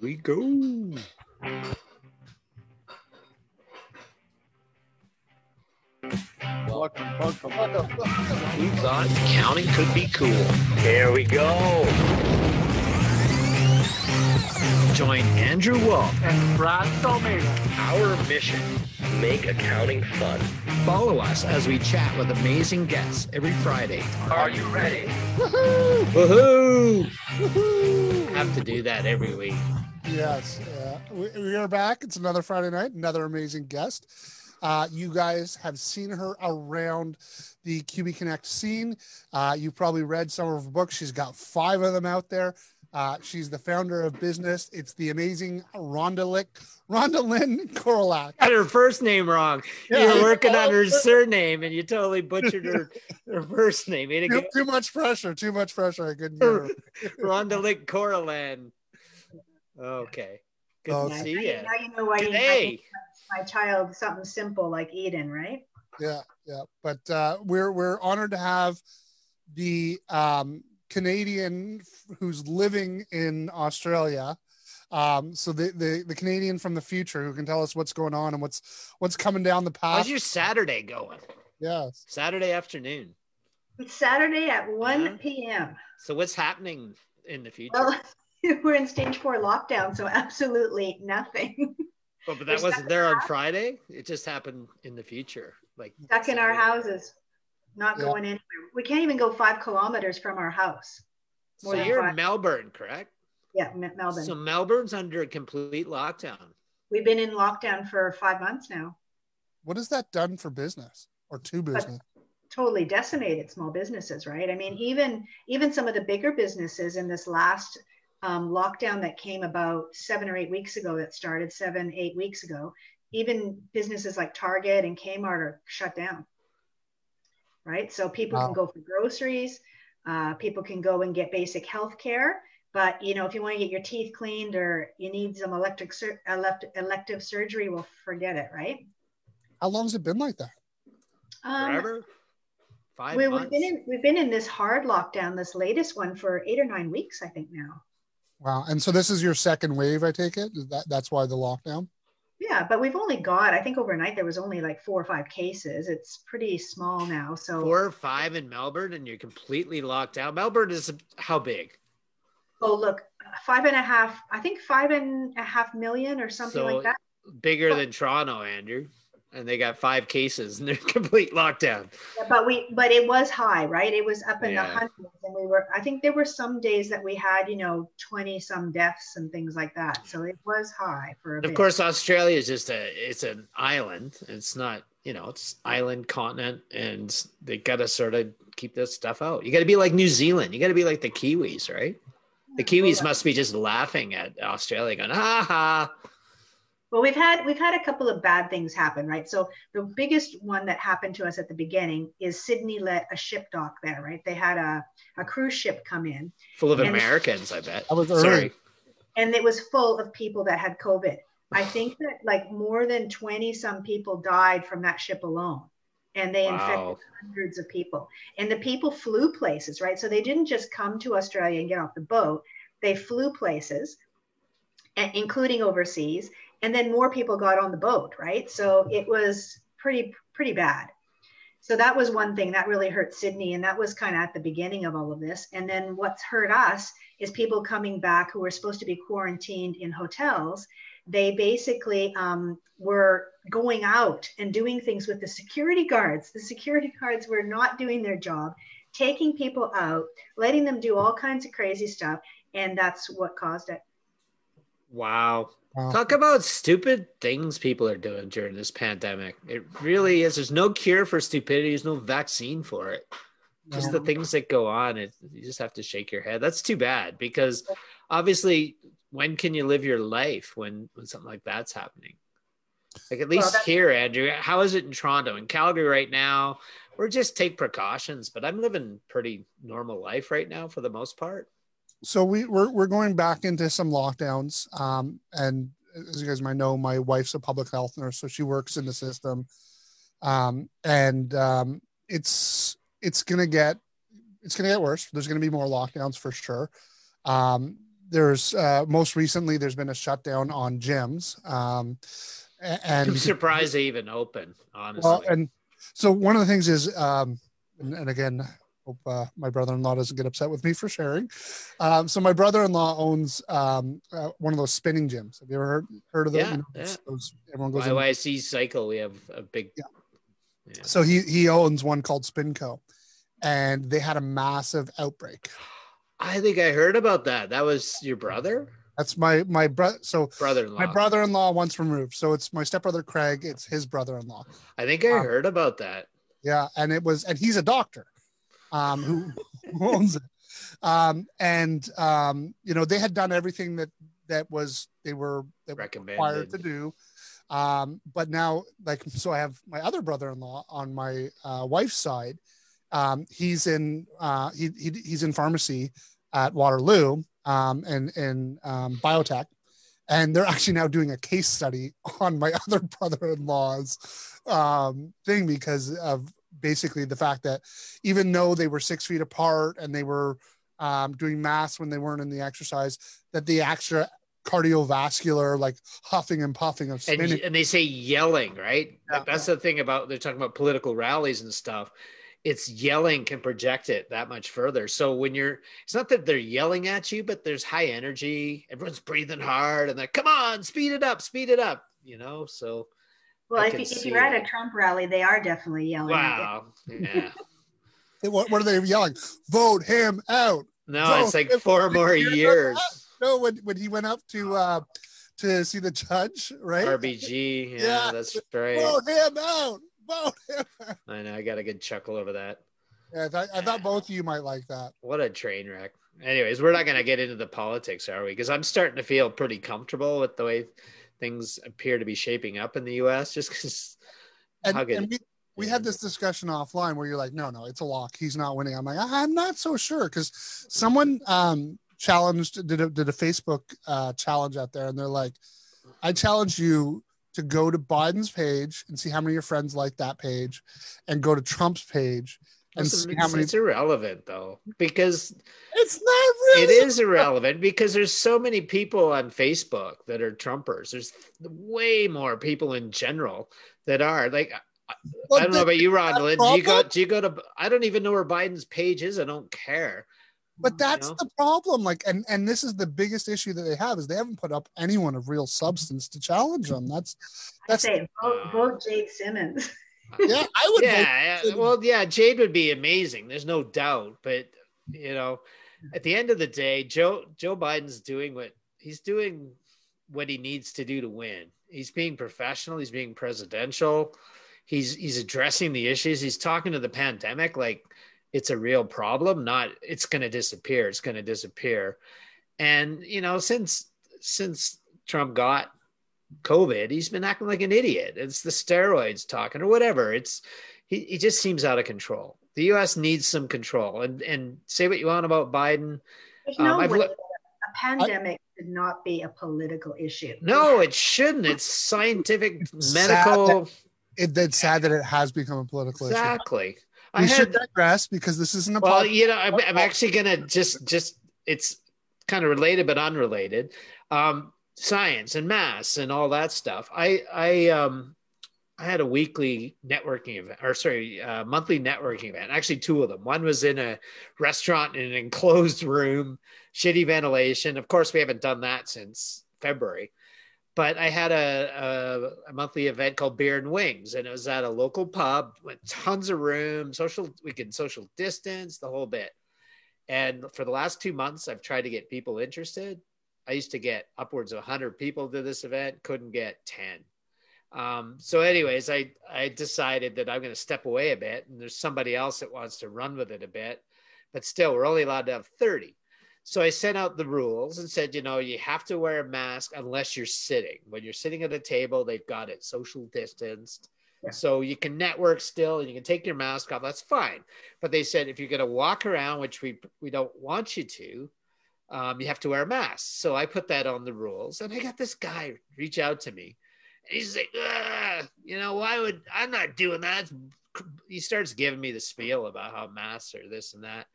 we go. Welcome, welcome, welcome. Who thought counting could be cool? Here we go. Join Andrew Wolf And Brad Tomato. Our mission. Make accounting fun. Follow us as we chat with amazing guests every Friday. Are you ready? Woohoo! Woohoo! Woohoo! Have to do that every week. Yes, uh, we, we are back. It's another Friday night, another amazing guest. Uh, you guys have seen her around the QB Connect scene. Uh, you've probably read some of her books. She's got five of them out there. Uh, she's the founder of business. It's the amazing Rhonda Rhonda Korolak. Got her first name wrong. You're working on her surname and you totally butchered her, her first name. Too, too, much pressure. Too much pressure. I couldn't. Rhonda Coralan. Okay. Good okay. to see you. Now you know why Today. my child something simple like Eden, right? Yeah, yeah. But uh, we're we're honored to have the um, Canadian who's living in Australia. Um, so the, the the Canadian from the future who can tell us what's going on and what's what's coming down the path. How's your Saturday going? Yes. Saturday afternoon. It's Saturday at 1 yeah. p.m. So what's happening in the future? Well, we're in stage four lockdown, so absolutely nothing. But that wasn't there on Friday. It just happened in the future, like stuck Saturday. in our houses not yeah. going anywhere. We can't even go five kilometers from our house. so you're five. in Melbourne, correct? Yeah, Melbourne. So Melbourne's under a complete lockdown. We've been in lockdown for five months now. What has that done for business or to business? But totally decimated small businesses, right? I mean, even even some of the bigger businesses in this last um, lockdown that came about seven or eight weeks ago, that started seven, eight weeks ago, even businesses like Target and Kmart are shut down right? So people wow. can go for groceries, uh, people can go and get basic health care. But you know, if you want to get your teeth cleaned or you need some electric sur- elective, elective surgery, well, forget it, right? How long has it been like that? Um, Forever. Five we. We've been in we've been in this hard lockdown, this latest one for eight or nine weeks, I think now. Wow! And so this is your second wave, I take it. That that's why the lockdown. Yeah, but we've only got, I think overnight there was only like four or five cases. It's pretty small now. So four or five in Melbourne and you're completely locked down. Melbourne is how big? Oh, look, five and a half, I think five and a half million or something so like that. Bigger than Toronto, Andrew and they got five cases and they're complete lockdown. Yeah, but we, but it was high, right? It was up in yeah. the hundreds, and we were. I think there were some days that we had, you know, twenty some deaths and things like that. So it was high for. of bit. course, Australia is just a. It's an island. It's not, you know, it's island continent, and they got to sort of keep this stuff out. You got to be like New Zealand. You got to be like the Kiwis, right? The Kiwis must be just laughing at Australia, going, ah, ha ha well, we've had we've had a couple of bad things happen, right? So the biggest one that happened to us at the beginning is Sydney let a ship dock there, right? They had a, a cruise ship come in. Full of Americans, I bet. I was Sorry. And it was full of people that had COVID. I think that like more than 20 some people died from that ship alone. And they wow. infected hundreds of people. And the people flew places, right? So they didn't just come to Australia and get off the boat. They flew places, including overseas and then more people got on the boat right? So it was pretty pretty bad. So that was one thing that really hurt sydney and that was kind of at the beginning of all of this. And then what's hurt us is people coming back who were supposed to be quarantined in hotels. They basically um, were going out and doing things with the security guards. The security guards were not doing their job taking people out letting them do all kinds of crazy stuff and that's what caused it. Wow Talk about stupid things people are doing during this pandemic. It really is. There's no cure for stupidity. There's no vaccine for it. Just the things that go on. It, you just have to shake your head. That's too bad because obviously, when can you live your life when when something like that's happening? Like at least well, here, Andrew. How is it in Toronto? In Calgary right now, we're just take precautions. But I'm living pretty normal life right now for the most part so we, we're, we're going back into some lockdowns. Um, and as you guys might know, my wife's a public health nurse, so she works in the system. Um, and um, it's it's gonna get it's gonna get worse. There's gonna be more lockdowns for sure. Um, there's uh, most recently there's been a shutdown on gyms. Um, and I'm surprised they even open, honestly. well, and so one of the things is, um, and, and again, hope uh, my brother-in-law doesn't get upset with me for sharing. Um, so my brother-in-law owns um, uh, one of those spinning gyms. Have you ever heard heard of those? Yeah, You know, yeah. those everyone goes. in- YYC cycle, we have a big. Yeah. Yeah. So he he owns one called Spinco, and they had a massive outbreak. I think I heard about that. That was your brother, That's my my brother. So brother-in-law. my brother-in-law once removed. So it's my stepbrother Craig. It's his brother-in-law. I think I Um, heard about that. Yeah, and it was, and he's a doctor, um, who, who owns it. Um, and um, you know, they had done everything that that was they were that were required to do. Um, but now, like, so I have my other brother-in-law on my uh, wife's side. Um, he's in uh, he, he he's in pharmacy at Waterloo um, and in um, biotech, and they're actually now doing a case study on my other brother-in-law's um, thing because of basically the fact that even though they were six feet apart and they were um, doing mass when they weren't in the exercise, that the extra cardiovascular like huffing and puffing of and, spinning. and they say yelling, right? Yeah. That's the thing about they're talking about political rallies and stuff. It's yelling can project it that much further. So when you're, it's not that they're yelling at you, but there's high energy. Everyone's breathing hard, and they're come on, speed it up, speed it up. You know, so Well, I if, you, if you're at a Trump rally, they are definitely yelling. wow, yeah. what, what are they yelling? Vote him out. No, it's like if- four more if years. No, when, when he went up to uh to see the judge, right? RBG, yeah, Yeah. that's right. Vote him out. Vote him out. I know. I got a good chuckle over that. Yeah, I, thought, I thought both of you might like that. What a train wreck. Anyways, we're not going to get into the politics, are we? Because I'm starting to feel pretty comfortable with the way things appear to be shaping up in the U.S. Just because. And, and we, we had this discussion offline where you're like, no, no, it's a lock. He's not winning. I'm like, I'm not so sure because someone um, challenged, did a, did a Facebook uh, challenge out there, and they're like, I challenge you to go to Biden's page and see how many of your friends like that page, and go to Trump's page and It's, see how many. it's irrelevant though, because It's not really. it is irrelevant because there's so many people on Facebook that are Trumpers. There's way more people in general that are like. Well, I don't know about you, Rondalyn. Do you go? Do you go to? I don't even know where Biden's page is. I don't care. But that's know? the problem. Like, and and this is the biggest issue that they have is they haven't put up anyone of real substance to challenge them. That's I that's say vote, vote Jade Simmons. yeah. I would. yeah, yeah. Well, yeah, Jade would be amazing. There's no doubt. But you know, at the end of the day, Joe Joe Biden's doing what he's doing what he needs to do to win. He's being professional. He's being presidential. He's he's addressing the issues. He's talking to the pandemic like it's a real problem. Not it's going to disappear. It's going to disappear. And you know, since since Trump got COVID, he's been acting like an idiot. It's the steroids talking or whatever. It's he, he just seems out of control. The U.S. needs some control. And and say what you want about Biden. There's Um, no I've way look- a pandemic should not be a political issue. No, it shouldn't. It's scientific, It's medical. It, it's sad that it has become a political issue. Exactly. We I should had digress because this isn't a well, podcast. you know, I'm, I'm actually gonna just just it's kind of related but unrelated. Um, science and mass and all that stuff. I I um I had a weekly networking event, or sorry, uh, monthly networking event. Actually, two of them. One was in a restaurant in an enclosed room, shitty ventilation. Of course, we haven't done that since February. But I had a, a, a monthly event called Beer and Wings, and it was at a local pub with tons of room, social. We can social distance, the whole bit. And for the last two months, I've tried to get people interested. I used to get upwards of 100 people to this event, couldn't get 10. Um, so, anyways, I, I decided that I'm going to step away a bit, and there's somebody else that wants to run with it a bit. But still, we're only allowed to have 30. So I sent out the rules and said, you know, you have to wear a mask unless you're sitting. When you're sitting at a table, they've got it social distanced. Yeah. So you can network still and you can take your mask off. That's fine. But they said if you're going to walk around, which we we don't want you to, um, you have to wear a mask. So I put that on the rules, and I got this guy reach out to me. And he's like, you know, why would I'm not doing that? He starts giving me the spiel about how masks are this and that.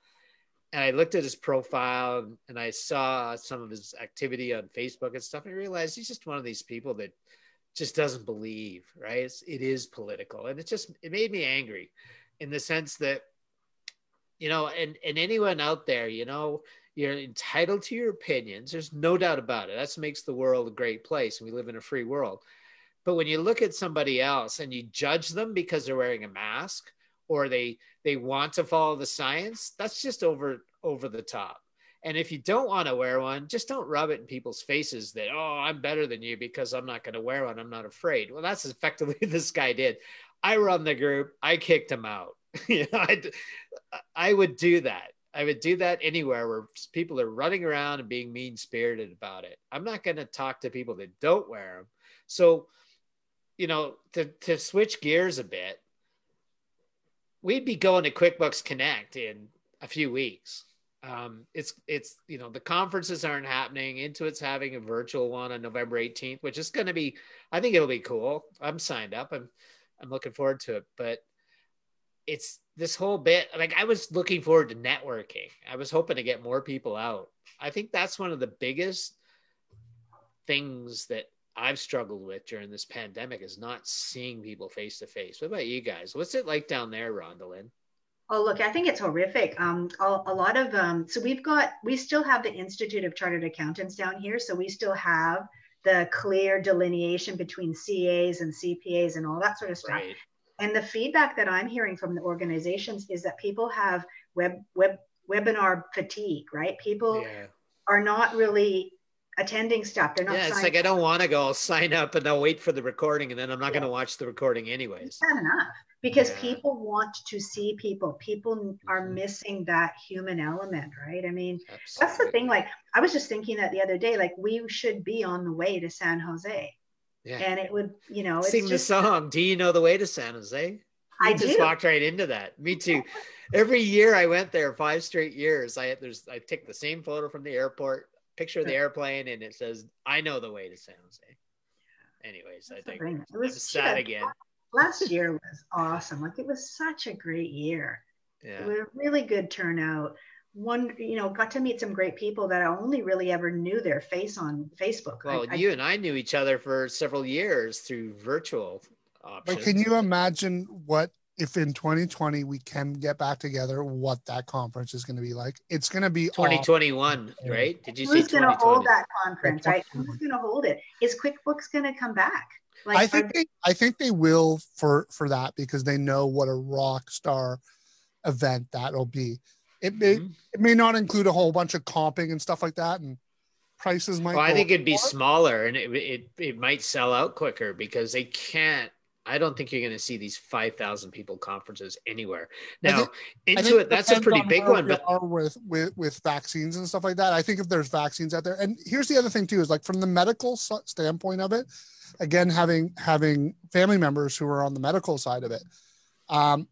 and I looked at his profile and I saw some of his activity on Facebook and stuff. And I realized he's just one of these people that just doesn't believe, right? It's, it is political. And it just, it made me angry in the sense that, you know, and, and anyone out there, you know, you're entitled to your opinions. There's no doubt about it. That makes the world a great place. And we live in a free world. But when you look at somebody else and you judge them because they're wearing a mask or they they want to follow the science, that's just over over the top. And if you don't want to wear one, just don't rub it in people's faces that, oh, I'm better than you because I'm not going to wear one. I'm not afraid. Well, that's effectively this guy did. I run the group. I kicked him out. you know, I, I would do that. I would do that anywhere where people are running around and being mean spirited about it. I'm not going to talk to people that don't wear them. So, you know, to, to switch gears a bit, we'd be going to QuickBooks Connect in a few weeks. Um, it's it's you know the conferences aren't happening. Intuit's having a virtual one on November 18th, which is going to be I think it'll be cool. I'm signed up. I'm I'm looking forward to it. But it's this whole bit like I was looking forward to networking. I was hoping to get more people out. I think that's one of the biggest things that I've struggled with during this pandemic is not seeing people face to face. What about you guys? What's it like down there, Rondalyn? Oh, look, I think it's horrific. Um, a, a lot of, um, so we've got, we still have the Institute of Chartered Accountants down here. So we still have the clear delineation between CAs and CPAs and all that sort of stuff. Right. And the feedback that I'm hearing from the organizations is that people have web, web, webinar fatigue, right? People yeah. are not really attending stuff. They're not. Yeah, it's like I don't want to go. I'll sign up and I'll wait for the recording, and then I'm not yeah. going to watch the recording anyways. Not enough because yeah. people want to see people. People are mm-hmm. missing that human element, right? I mean, Absolutely. that's the thing. Like I was just thinking that the other day. Like we should be on the way to San Jose. Yeah. And it would, you know, sing just, the song. Do you know the way to San Jose? I just do. walked right into that. Me too. Every year I went there, five straight years. I there's I take the same photo from the airport picture of the airplane and it says, I know the way to San Jose. Anyways, That's I think it was sad again. Last year was awesome. Like it was such a great year. Yeah. It was a really good turnout. One, you know, got to meet some great people that I only really ever knew their face on Facebook. Well, I, you I, and I knew each other for several years through virtual options. But can you imagine what if in 2020 we can get back together, what that conference is going to be like. It's going to be 2021, awesome. right? Did you see Who's going to hold that conference, right? Who's going to hold it? Is QuickBooks going to come back? Like, I think they, I think they will for for that because they know what a rock star event that'll be. It may mm-hmm. it may not include a whole bunch of comping and stuff like that, and prices might. Well, I think it'd be smaller and it, it it might sell out quicker because they can't I don't think you're going to see these 5,000 people conferences anywhere. Now, think, Intuit, that's a pretty big one. But with, with, with vaccines and stuff like that, I think if there's vaccines out there, and here's the other thing too, is like from the medical standpoint of it, again, having, having family members who are on the medical side of it, um,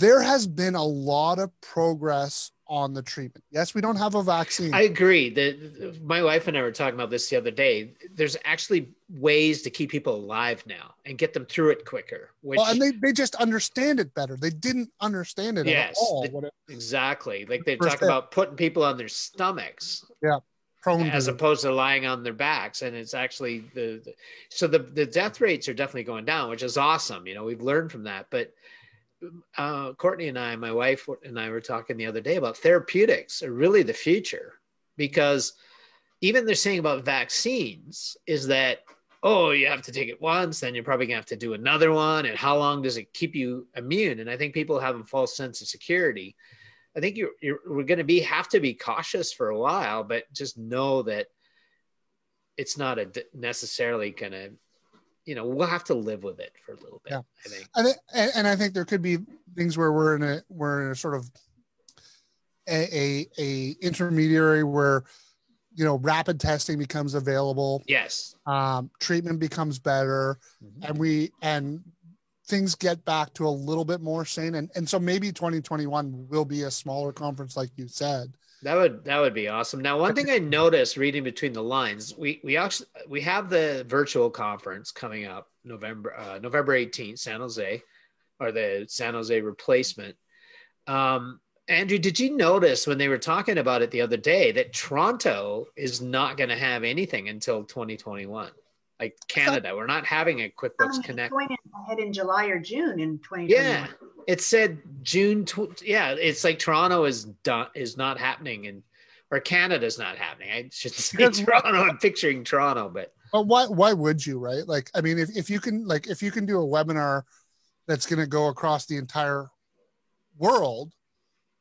there has been a lot of progress on the treatment. Yes, we don't have a vaccine. I agree. That my wife and I were talking about this the other day. There's actually ways to keep people alive now and get them through it quicker. Which, well, and they, they just understand it better. They didn't understand it yes, at all. The, it, exactly. Like they talk about putting people on their stomachs. Yeah. Prone as opposed to lying on their backs and it's actually the, the so the the death rates are definitely going down which is awesome you know we've learned from that but uh, Courtney and I, my wife and I were talking the other day about therapeutics are really the future because even they're saying about vaccines is that oh you have to take it once then you're probably gonna have to do another one and how long does it keep you immune? And i think people have a false sense of security. I think you're, you're we're going to be have to be cautious for a while but just know that it's not a necessarily going to you know we'll have to live with it for a little bit. Yeah. I think. I think, and I think there could be things where we're in a we're in a sort of a, a, a intermediary where you know rapid testing becomes available. Yes. Um, treatment becomes better, mm-hmm. and we and things get back to a little bit more sane and, and so maybe 2021 will be a smaller conference like you said that would that would be awesome. Now, one thing I noticed reading between the lines, we we actually we have the virtual conference coming up November uh, November 18th, San Jose, or the San Jose replacement. Um, Andrew, did you notice when they were talking about it the other day that Toronto is not going to have anything until 2021? Like Canada, we're not having a QuickBooks Um, Connect. Going ahead in July or June in 2021. Yeah, it said June. Tw- yeah, it's like Toronto is done is not happening, and or Canada's not happening. I should say Toronto. I'm picturing Toronto, but But why why would you, right? Like, I mean, if, if you can like if you can do a webinar that's gonna go across the entire world,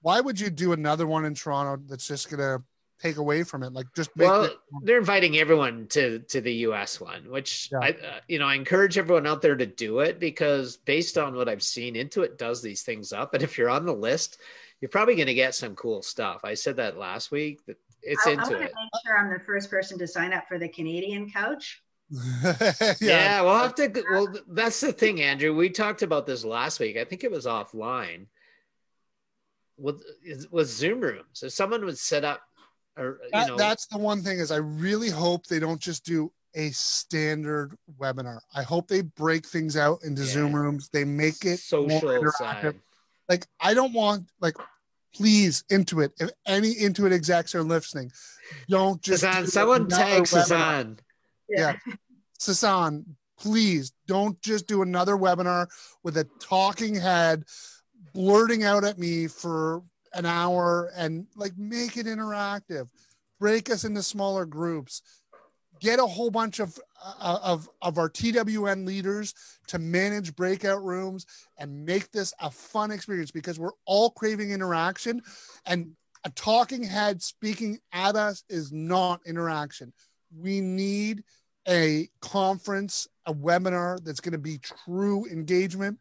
why would you do another one in Toronto that's just gonna take away from it? Like just make well, it, they're inviting everyone to to the U.S. one, which Yeah. I uh, you know I encourage everyone out there to do it because based on what I've seen, Intuit does these things up, and if you're on the list, you're probably going to get some cool stuff. I said that last week. That it's I, I into to it. make sure I'm the first person to sign up for the Canadian couch. yeah. Yeah, we'll have to. Well, that's the thing, Andrew. We talked about this last week. I think it was offline. With with Zoom rooms, if someone would set up, or you That- know, that's the one thing is I really hope they don't just do a standard webinar. I hope they break things out into Yeah. Zoom rooms. They make it more social interactive. side. Like I don't want like please Intuit. If any Intuit execs are listening, don't just Sasan, do someone another tag webinar. Sasan. Yeah. Sasan, please don't just do another webinar with a talking head blurting out at me for an hour and like make it interactive. Break us into smaller groups. Get a whole bunch of uh, of of our TWN leaders to manage breakout rooms and make this a fun experience because we're all craving interaction and a talking head speaking at us is not interaction. We need a conference, a webinar that's going to be true engagement.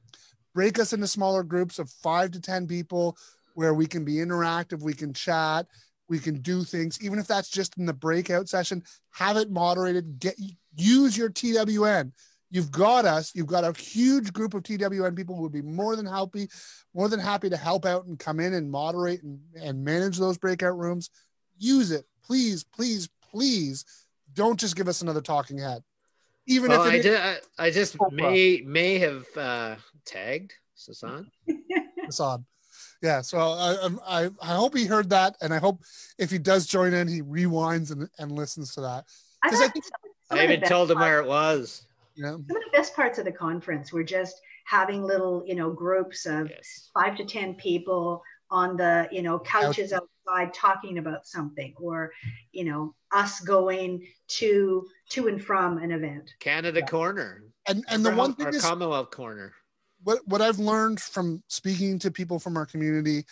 Break us into smaller groups of five to 10 people where we can be interactive, we can chat, we can do things, even if that's just in the breakout session. Have it moderated. Get use your TWN. You've got us. You've got a huge group of TWN people who would be more than happy, more than happy to help out and come in and moderate and, and manage those breakout rooms. Use it, please, please, please. Don't just give us another talking head. Even Well, if I, I, I just Oprah. may may have uh, tagged Sasan. on. Yeah, so I, I'm- I I hope he heard that, and I hope if he does join in, he rewinds and, and listens to that. I 'Cause I thought think- some- some I even best told him where it was. You know, Some of the best parts of the conference were just having little, you know, groups of Yes. five to 10 people on the, you know, couches outside talking about something or, you know, us going to, to and from an event. Canada corner. and and the one thing is Commonwealth corner. What what I've learned from speaking to people from our community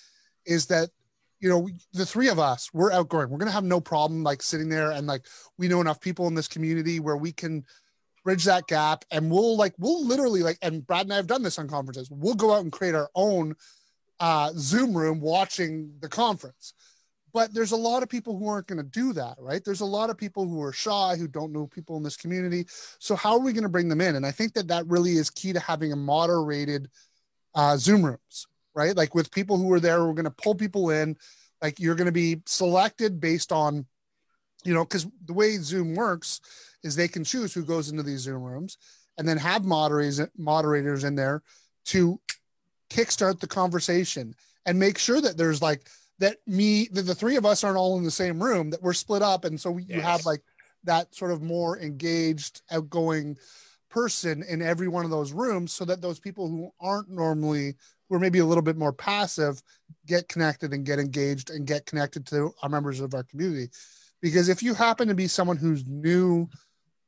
is that you know we- the three of us we're outgoing. We're gonna have no problem like sitting there and like we know enough people in this community where we can bridge that gap and we'll like we'll literally like and Brad and I have done this on conferences. We'll go out and create our own uh zoom room watching the conference but there's a lot of people who aren't going to do that right? There's a lot of people who are shy who don't know people in this community. So how are we going to bring them in? And i think that that really is key to having a moderated uh, zoom rooms right? Like with people who are there we're going to pull people in. Like you're going to be selected based on you know because the way zoom works is they can choose who goes into these zoom rooms and then have moderators moderators in there to kickstart the conversation and make sure that there's like that me that the three of us aren't all in the same room that we're split up. And so we, you have like that sort of more engaged outgoing person in every one of those rooms so that those people who aren't normally who are maybe a little bit more passive get connected and get engaged and get connected to our members of our community. Because if you happen to be someone who's new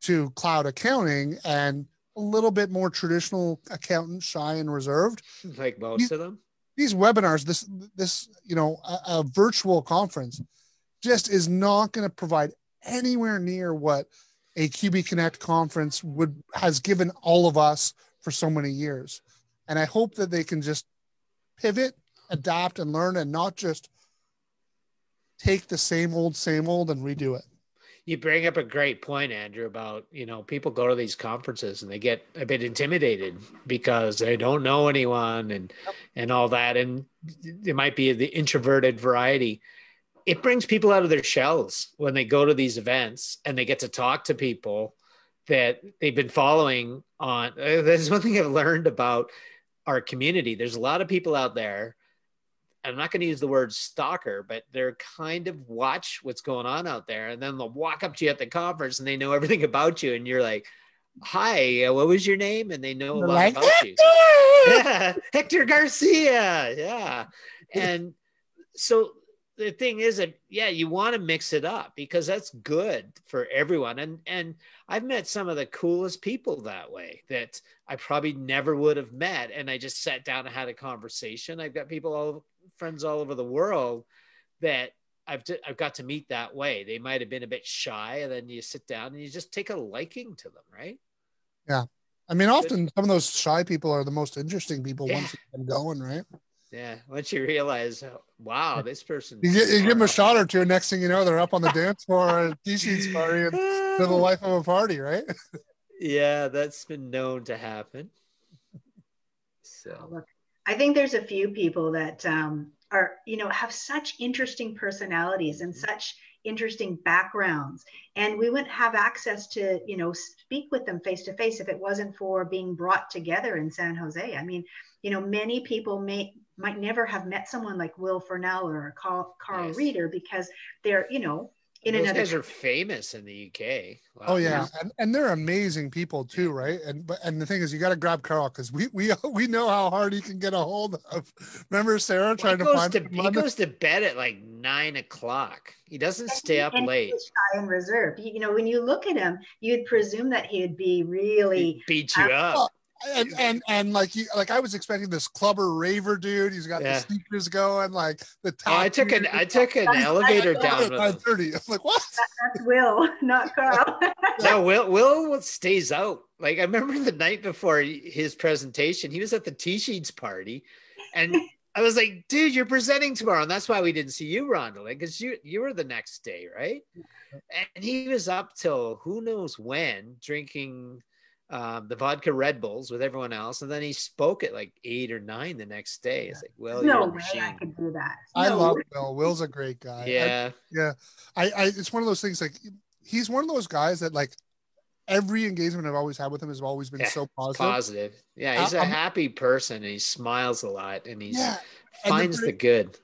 to cloud accounting and a little bit more traditional accountant shy and reserved Like most of them. These webinars this this you know a, a virtual conference just is not going to provide anywhere near what a qb connect conference would has given all of us for so many years. And i hope that they can just pivot adapt and learn and not just take the same old same old and redo it You bring up a great point, Andrew, about you know people go to these conferences and they get a bit intimidated because they don't know anyone and and all that, and it might be the introverted variety. It brings people out of their shells when they go to these events and they get to talk to people that they've been following on. uh, There's one thing I've learned about our community. There's a lot of people out there I'm not going to use the word stalker, but they're kind of watch what's going on out there. And then they'll walk up to you at the conference and they know everything about you. And you're like, hi, uh, what was your name? And they know a lot like, about Hector! you. Yeah, Hector Garcia. Yeah. And so the thing is that yeah you want to mix it up because that's good for everyone and and i've met some of the coolest people that way that i probably never would have met and i just sat down and had a conversation i've got people all friends all over the world that i've t- i've got to meet that way they might have been a bit shy and then you sit down and you just take a liking to them right yeah i mean often some of those shy people are the most interesting people yeah. once you get going right yeah, once you realize, wow, this person. You, get, you give them a shot or two, and next thing you know, they're up on the dance floor at a Sheets party and to the life of a party, right? Yeah, that's been known to happen. So, I think there's a few people that um, are, you know, have such interesting personalities and such interesting backgrounds and we wouldn't have access to you know speak with them face to face if it wasn't for being brought together in san jose i mean you know many people may might never have met someone like Will Farnell or Carl, Carl. Reader because they're, you know, in Those another. guys are famous in the UK. Wow. Oh yeah, and, and they're amazing people too, right? And but and the thing is, you got to grab Carl because we we we know how hard he can get a hold of. Remember Sarah well, trying to find. To, he goes to bed at like nine o'clock. He doesn't and stay he, up late. shy and reserved. You know, when you look at him, you'd presume that he'd be really He'd beat you up and and and like you like I was expecting this clubber raver dude. He's got yeah. the sneakers going, like the top. Oh, I took an I took an elevator down at nine thirty. I'm like, what? That's Will, not Carl. no, Will Will stays out. Like I remember the night before his presentation, he was at the TSheets party, and I was like, dude, you're presenting tomorrow, and that's why we didn't see you, Rondell, because you you were the next day, right? And he was up till who knows when, drinking um, the vodka Red Bulls with everyone else, and then he spoke at like eight or nine the next day. It's like, well, no way I could do that. No. I love Will. Will's a great guy. Yeah, I, yeah. I, I, it's one of those things. Like, he's one of those guys that like every engagement I've always had with him has always been yeah, so positive. Positive. Yeah, he's a happy person. And he smiles a lot, and he yeah, finds the, the, good.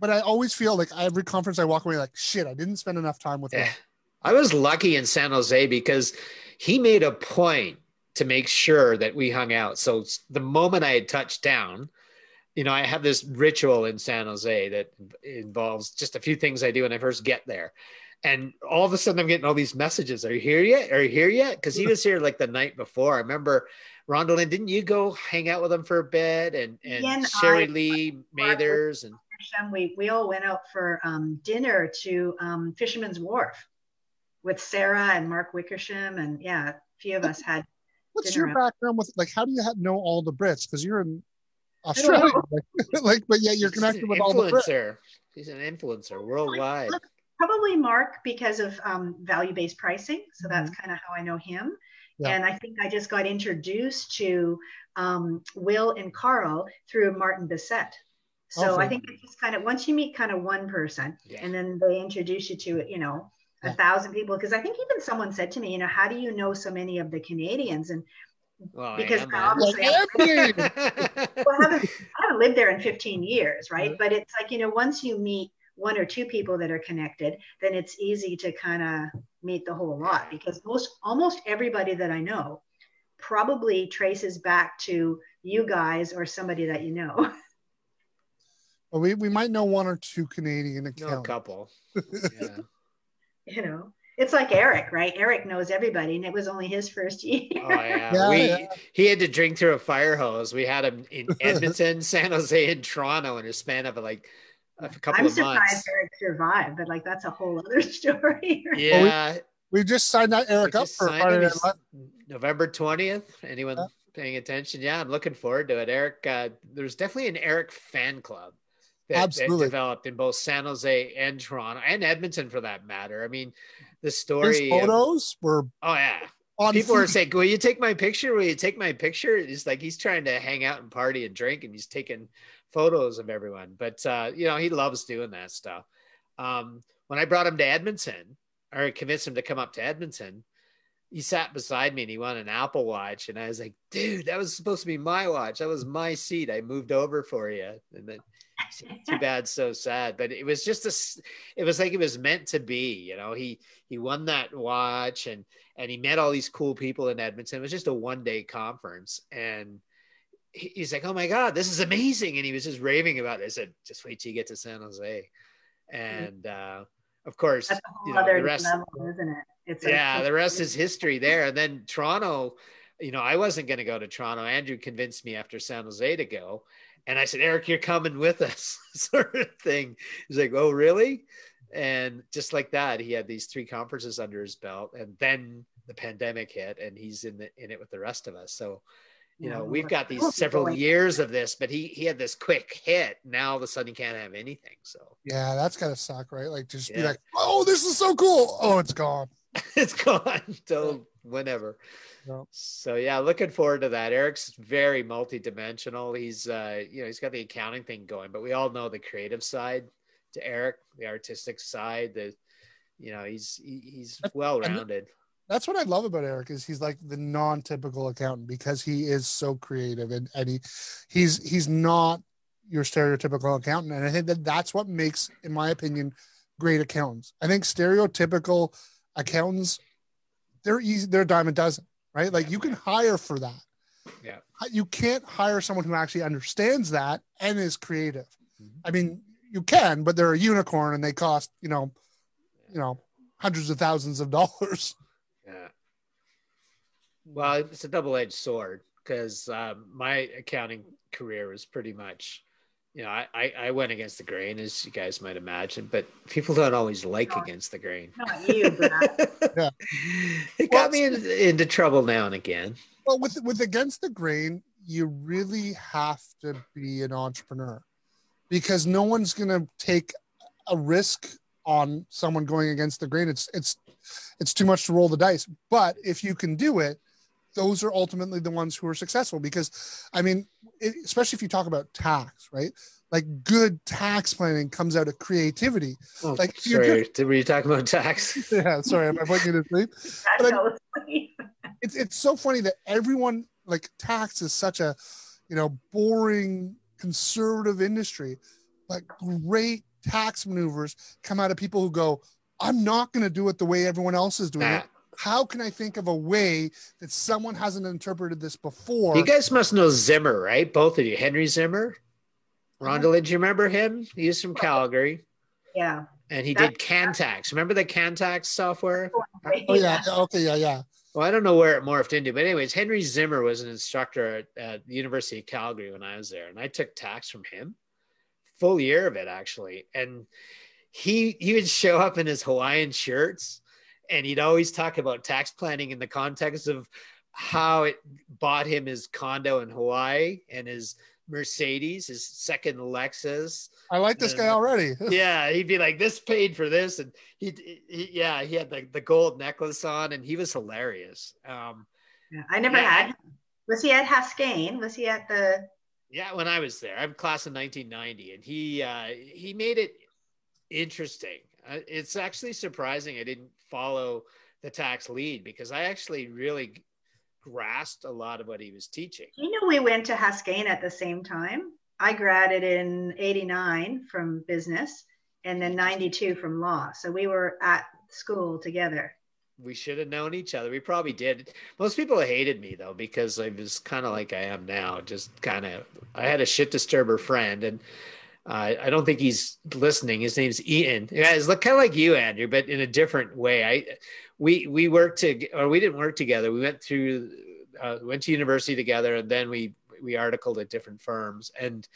But I always feel like every conference I walk away like, shit, I didn't spend enough time with yeah. him. I was lucky in San Jose because he made a point to make sure that we hung out. So the moment I had touched down, you know, I have this ritual in San Jose that involves just a few things I do when I first get there. And all of a sudden I'm getting all these messages. Are you here yet? Are you here yet? Because he was here like the night before. I remember Rondalyn, didn't you go hang out with him for a bit? And and Sherry I, Lee Mathers and we we all went out for um, dinner to um, Fisherman's Wharf with Sarah and Mark Wickersham, and yeah, a few of us had what's your background with like how do you have, know all the Brits? Because you're in Australia, like, like, but yet you're connected with all the Brits. He's an influencer worldwide. Probably Mark because of um, value-based pricing. So that's mm-hmm. kind of how I know him. Yeah. And I think I just got introduced to um, Will and Carl through Martin Bissett. So I think it's just kind of once you meet kind of one person yeah. and then they introduce you to it, you know, a thousand people because I think even someone said to me, you know, how do you know so many of the Canadians? And well, because I obviously I, haven't, well, I, haven't, I haven't lived there in 15 years, right? Mm-hmm. But it's like, you know, once you meet one or two people that are connected, then it's easy to kind of meet the whole lot because most almost everybody that I know probably traces back to you guys or somebody that you know. Well, we, we might know one or two Canadian accounts. No, a couple. Yeah you know it's like Eric, right? Eric knows everybody, and it was only his first year. Oh yeah, yeah we yeah. he had to drink through a fire hose. We had him in Edmonton, San Jose, and Toronto in a span of like a couple I'm of months. I'm surprised Eric survived, but like that's a whole other story. Right? Yeah, well, we, we, just signed that Eric up for November twentieth. Anyone yeah. paying attention? Yeah, I'm looking forward to it. Eric, uh, there's definitely an Eric fan club that, Absolutely. that developed in both San Jose and Toronto and Edmonton for that matter. I mean, the story His photos of, were oh yeah. People are saying, "Will you take my picture? Will you take my picture?" It's like he's trying to hang out and party and drink, and he's taking photos of everyone. But uh, you know, he loves doing that stuff. Um, when I brought him to Edmonton, or convinced him to come up to Edmonton, he sat beside me and he wanted an Apple Watch, and I was like, "Dude, that was supposed to be my watch. That was my seat. I moved over for you." And then too bad, so sad. But it was just a, it was like it was meant to be. You know, he he won that watch and and he met all these cool people in Edmonton. It was just a one day conference and he's like, "Oh my god, this is amazing!" And he was just raving about it. I said, "Just wait till you get to San Jose," and uh, of course, you know, the rest, level, isn't it? It's yeah, the rest is history there. And then Toronto, you know, I wasn't going to go to Toronto. Andrew convinced me after San Jose to go, and I said, "Eric, you're coming with us," sort of thing. He's like, "Oh, really?" And just like that, he had these three conferences under his belt, and then the pandemic hit, and he's in the in it with the rest of us. So you know, we've got these several years of this, but he he had this quick hit. Now all of a sudden he can't have anything. So yeah, that's gotta suck, right? Like just yeah. be like, oh, this is so cool. Oh, it's gone. it's gone till whenever. No. So yeah, looking forward to that. Eric's very multi-dimensional. He's uh, you know, he's got the accounting thing going, but we all know the creative side to Eric, the artistic side, the you know, he's he's well rounded that's what I love about Eric is he's like the non-typical accountant because he is so creative and, and he he's he's not your stereotypical accountant and I think that that's what makes in my opinion great accountants. I think stereotypical accountants they're easy they're a dime a dozen, right? Like you can hire for that. Yeah. You can't hire someone who actually understands that and is creative. Mm-hmm. I mean, you can, but they're a unicorn and they cost, you know, you know, hundreds of thousands of dollars. Yeah. Well, it's a double edged sword because um, my accounting career was pretty much, you know, I, I, I, went against the grain, as you guys might imagine, but people don't always like against the grain. Not you, yeah. It got well, me in, into trouble now and again. Well, with with against the grain, you really have to be an entrepreneur because no one's going to take a risk on someone going against the grain. It's it's it's too much to roll the dice. But if you can do it, those are ultimately the ones who are successful. Because I mean, it, especially if you talk about tax, right? Like good tax planning comes out of creativity. Oh, like sorry, were you talking about tax? yeah, sorry, am I putting you to sleep? But I, it's it's so funny that everyone like tax is such a you know boring conservative industry, but great tax maneuvers come out of people who go, I'm not going to do it the way everyone else is doing nah. it. How can I think of a way that someone hasn't interpreted this before? You guys must know Zimmer, right? Both of you. Henry Zimmer. Rhonda, did you remember him? He's from Calgary. Yeah. And he That's, did Cantax. Remember the Cantax software? Oh, yeah. Okay. Yeah. Yeah. Well, I don't know where it morphed into, but anyways, Henry Zimmer was an instructor at, at the University of Calgary when I was there, and I took tax from him, full year of it actually, and he he would show up in his Hawaiian shirts and he'd always talk about tax planning in the context of how it bought him his condo in Hawaii and his Mercedes, his second Lexus. I like this and, guy already. yeah, he'd be like, "This paid for this," and he, he yeah, he had the, the gold necklace on, and he was hilarious. Um, yeah, I never yeah. had. Was he at Haskayne? Was he at the? Yeah, when I was there, I'm class of 1990, and he uh, he made it interesting. Uh, it's actually surprising I didn't follow the tax lead because I actually really grasped a lot of what he was teaching. You know, we went to Haskayne at the same time. I graduated in 89 from business and then 92 from law. So we were at school together. We should have known each other. We probably did. Most people hated me though because I was kind of like I am now. Just kind of, I had a shit disturber friend, and uh, I don't think he's listening. His name's Ian. Yeah, it's kind of like you, Andrew, but in a different way. I we we worked to or we didn't work together. We went through uh, went to university together, and then we we articled at different firms. And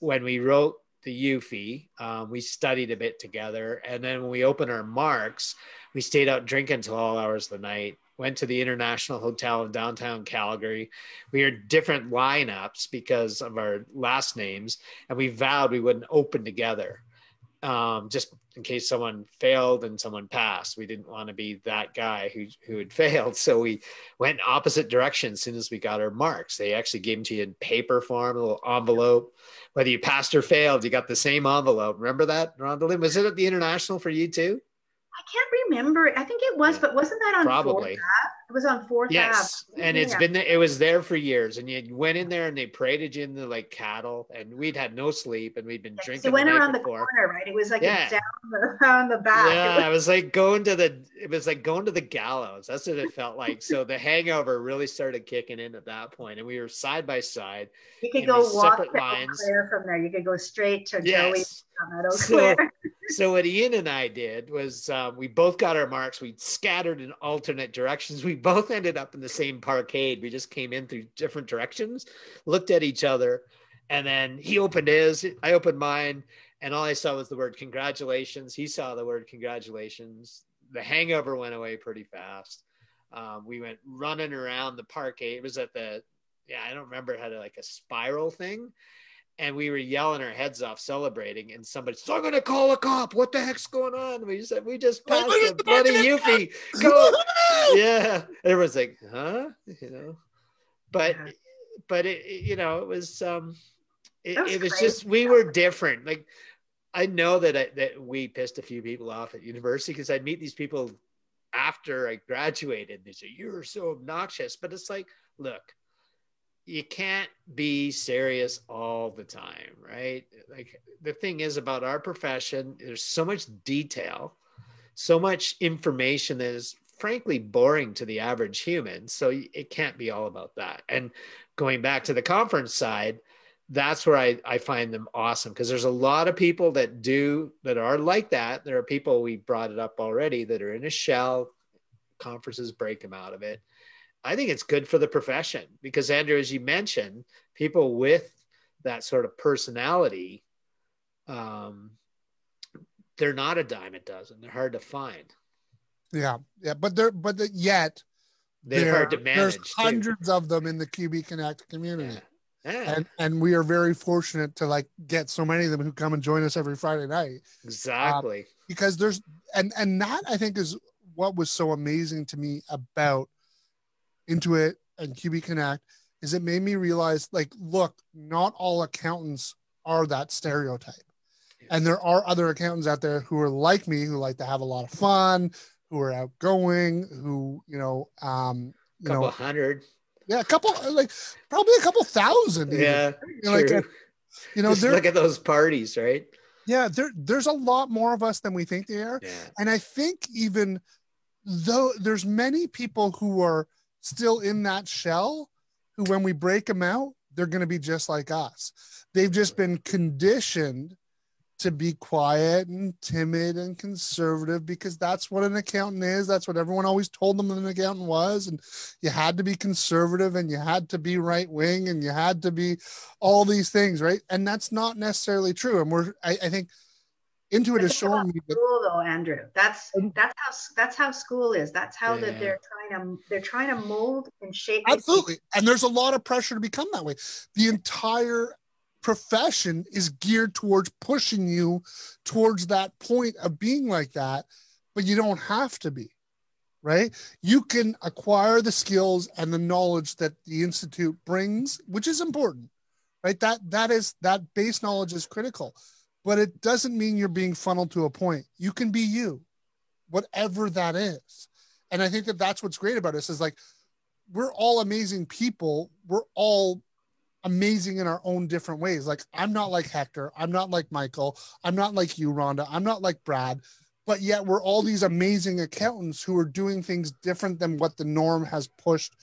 when we wrote the UFE, um, we studied a bit together, and then when we opened our marks, we stayed out drinking till all hours of the night went to the International Hotel in downtown Calgary. We are different lineups because of our last names, and we vowed we wouldn't open together. Um, just in case someone failed and someone passed. We didn't want to be that guy who, who had failed. So we went opposite direction as soon as we got our marks. They actually gave them to you in paper form, a little envelope. Whether you passed or failed, you got the same envelope. Remember that, Rhonda Was it at the International for you too? I can't remember. I think it was, but wasn't that on probably? It was on Fourth yes, Ave. and it's Yeah. been there. It was there for years, and you went in there and they paraded you into like cattle, and we'd had no sleep, and we'd been drinking. it went the around the before. corner, right? It was like Yeah. down the, around the back. It Yeah, was- it was like going to the. It was like going to the gallows. That's what it felt like. So the hangover really started kicking in at that point, and we were side by side. you could go walk separate lines. From there. You could go straight to Joey's So, so what Ian and I did was um, we both got our marks. We scattered in alternate directions. We both ended up in the same parkade. We just came in through different directions, looked at each other, and then he opened his. I opened mine, and all I saw was the word congratulations. He saw the word congratulations. The hangover went away pretty fast. Um, we went running around the parkade. It was at the yeah, I don't remember. It had like a spiral thing and we were yelling our heads off celebrating and somebody said, I'm gonna call a cop. What the heck's going on? We said we just passed look a bloody UFE. Go yeah. Everyone's like, huh? You know. But Yeah. but it, it- you know, it was um it, was it was just we were different. Like I know that I, that we pissed a few people off at university because I'd meet these people after I graduated. They say, You're so obnoxious. But it's like, look, you can't be serious all the time, right? Like the thing is about our profession, there's so much detail, so much information that is frankly boring to the average human. So it can't be all about that. And going back to the conference side, that's where I, I find them awesome because there's a lot of people that do that are like that. There are people we brought it up already that are in a shell. Conferences break them out of it. I think it's good for the profession because Andrew, as you mentioned, people with that sort of personality, um, they're not a dime a dozen. They're hard to find. Yeah, yeah, but they're but the, yet They're hard to manage. there's too. hundreds of them in the QB Connect community. Yeah. Yeah, and and we are very fortunate to like get so many of them who come and join us every Friday night exactly. because there's and and that I think is what was so amazing to me about Intuit and QB Connect is it made me realize like look not all accountants are that stereotype and there are other accountants out there who are like me who like to have a lot of fun who are outgoing who you know um you couple know hundred. yeah a couple like probably a couple thousand. Yeah, You know, like true. you know look at those parties, right? yeah there there's a lot more of us than we think there are Yeah, and i think even though there's many people who are still in that shell who when we break them out they're going to be just like us. They've just been conditioned to be quiet and timid and conservative because that's what an accountant is. That's what everyone always told them an accountant was. And you had to be conservative and you had to be right wing and you had to be all these things right? And that's not necessarily true. And we're i, I think intuit is It's about showing me that school though andrew that's that's how that's how school is that's how Yeah. that they're trying to they're trying to mold and shape these Absolutely. And there's a lot of pressure to become that way. The entire profession is geared towards pushing you towards that point of being like that, but you don't have to be. Right? You can acquire the skills and the knowledge that the institute brings, which is important. Right? That that is that base knowledge is critical. But it doesn't mean you're being funneled to a point. You can be you, whatever that is. And I think that that's what's great about us is like we're all amazing people. We're all amazing in our own different ways. Like I'm not like Hector. I'm not like Michael. I'm not like you, Rhonda. I'm not like Brad. But yet we're all these amazing accountants who are doing things different than what the norm has pushed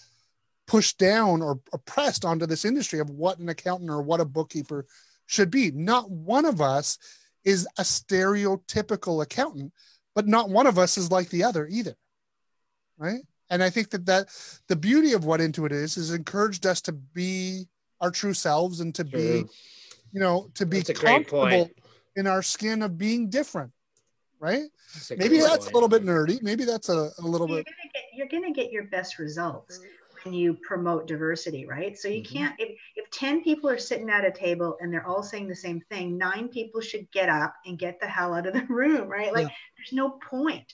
pushed down or oppressed onto this industry of what an accountant or what a bookkeeper should be. Not one of us is a stereotypical accountant, but not one of us is like the other either. Right? And I think that that the beauty of what Intuit is is encouraged us to be our true selves and to be, True. you know, to be That's comfortable in our skin of being different. Right? That's Maybe good that's a little bit nerdy. Maybe that's a, a little you're bit. gonna get you're gonna get your best results when you promote diversity, right? So you Mhm. can't if, if 10 people are sitting at a table and they're all saying the same thing, nine people should get up and get the hell out of the room, right? Like Yeah. there's no point.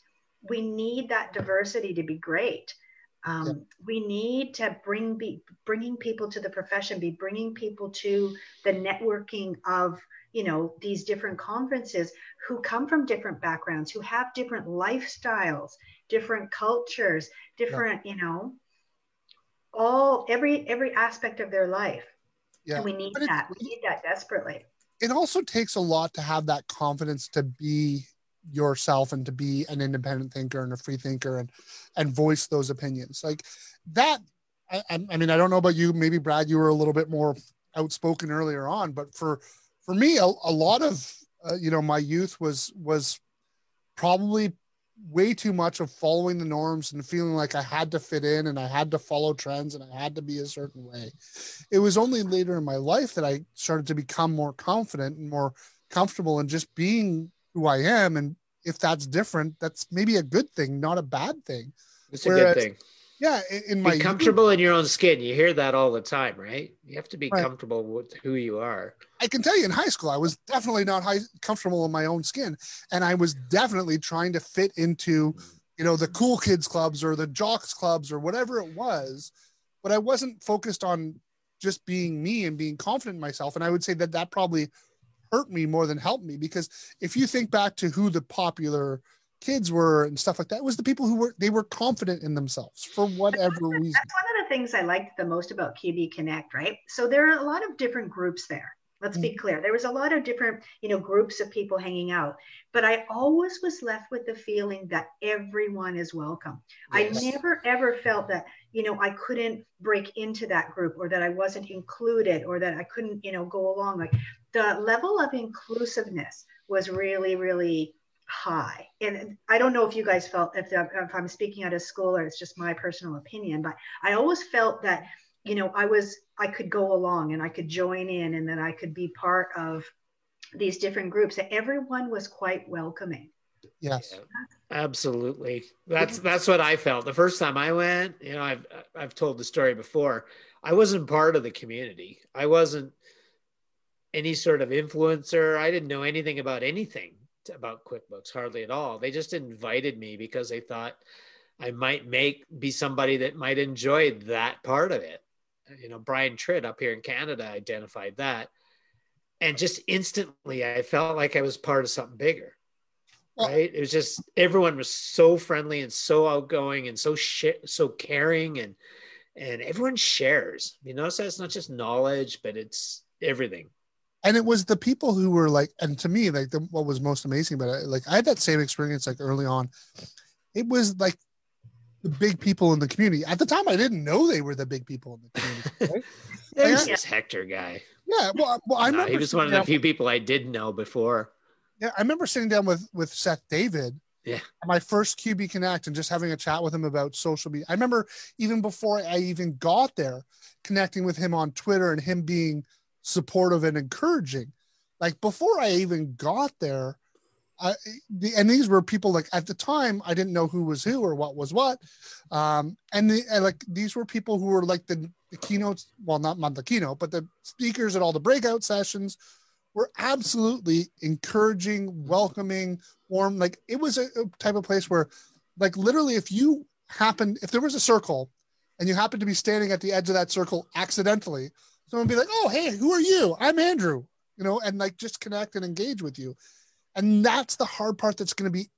We need that diversity to be great. Um, We need to bring be bringing people to the profession, be bringing people to the networking of you know these different conferences who come from different backgrounds who have different lifestyles different cultures different yeah. you know all every every aspect of their life. Yeah and we need that. We need that desperately. it also takes a lot to have that confidence to be yourself and to be an independent thinker and a free thinker and and voice those opinions. Like that I, I mean i don't know about you. Maybe brad you were a little bit more outspoken earlier on but for for me a, a lot of uh, you know my youth was was probably way too much of following the norms and feeling like I had to fit in and I had to follow trends and I had to be a certain way. It was only later in my life that I started to become more confident and more comfortable in just being who I am. And if that's different, that's maybe a good thing, not a bad thing. It's a good thing yeah in, my be comfortable in your own skin you hear that all the time right you have to be right. comfortable with who you are i can tell you in high school i was definitely not high, comfortable in my own skin and i was definitely trying to fit into you know the cool kids clubs or the jocks clubs or whatever it was but i wasn't focused on just being me and being confident in myself and i would say that that probably hurt me more than helped me because if you think back to who the popular kids were and stuff like that was the people who were they were confident in themselves for whatever reason. That's one of the things I liked the most about QB Connect, right? So there are a lot of different groups there. Let's be mm-hmm. clear. There was a lot of different, you know, groups of people hanging out, but I always was left with the feeling that everyone is welcome. Yes. I never ever felt that, you know, I couldn't break into that group or that I wasn't included or that I couldn't, you know, go along. Like the level of inclusiveness was really, really high. And I don't know if you guys felt if, if I'm speaking out of school or it's just my personal opinion, but I always felt that you know I was I could go along and I could join in and then I could be part of these different groups. Everyone was quite welcoming. Yes. Absolutely. That's that's what I felt. The first time I went, you know, I've I've told the story before. I wasn't part of the community. I wasn't any sort of influencer. I didn't know anything about anything about QuickBooks hardly at all. They just invited me because they thought I might make be somebody that might enjoy that part of it. You know, Brian Tritt up here in Canada identified that. And just instantly I felt like I was part of something bigger. Right? It was just everyone was so friendly and so outgoing and so sh- so caring and and everyone shares. You notice that it's not just knowledge, but it's everything and it was the people who were like and to me like the, what was most amazing about it like i had that same experience like early on it was like the big people in the community. At the time i didn't know they were the big people in the community right? there's this hector guy. Yeah well, well i remember he was one of the few people i did know before. Yeah i remember sitting down with with seth david. Yeah. My first qb connect and just having a chat with him about social media. I remember even before i even got there connecting with him on twitter and him being supportive and encouraging. Like before I even got there, The, and these were people like at the time I didn't know who was who or what was what, um, and, the, and like these were people who were like the, the keynotes. Well, not not the keynote, but the speakers at all the breakout sessions were absolutely encouraging, welcoming, warm. Like it was a, a type of place where, like literally, if you happened, if there was a circle, and you happened to be standing at the edge of that circle accidentally, someone be like, "Oh, hey, who are you? I'm Andrew," you know, and like just connect and engage with you. And that's the hard part. That's going to be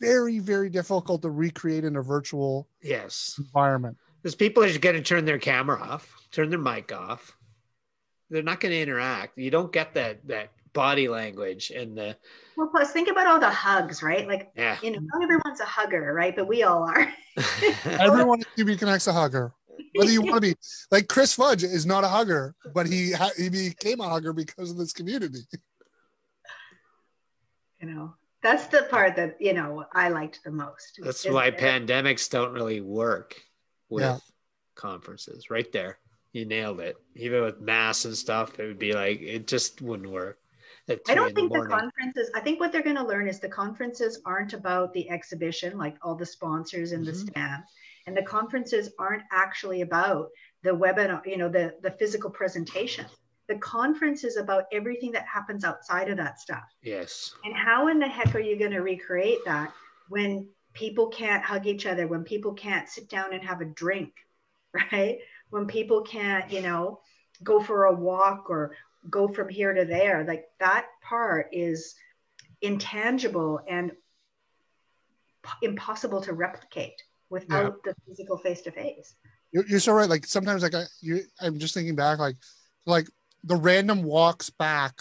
very, very difficult to recreate in a virtual yes environment. Because people are just going to turn their camera off, turn their mic off. They're not going to interact. You don't get that that body language and the well plus think about all the hugs right like yeah. you know not everyone's a hugger right but we all are everyone at QB connects a hugger whether you want to be like Chris Fudge is not a hugger, but he ha- he became a hugger because of this community. You know, that's the part that you know I liked the most. That's why it? pandemics don't really work with yeah. conferences. Right there, you nailed it. Even with mass and stuff, it would be like it just wouldn't work. I don't think the, the conferences, I think what they're going to learn is the conferences aren't about the exhibition, like all the sponsors and mm-hmm. the stand and the conferences aren't actually about the webinar you know the the physical presentation the conference is about everything that happens outside of that stuff yes and how in the heck are you going to recreate that when people can't hug each other when people can't sit down and have a drink right when people can't you know go for a walk or go from here to there. Like that part is intangible and p- impossible to replicate without the physical face to face. You're, you're so right. Like sometimes, like I, you, I'm just thinking back, like, like the random walks back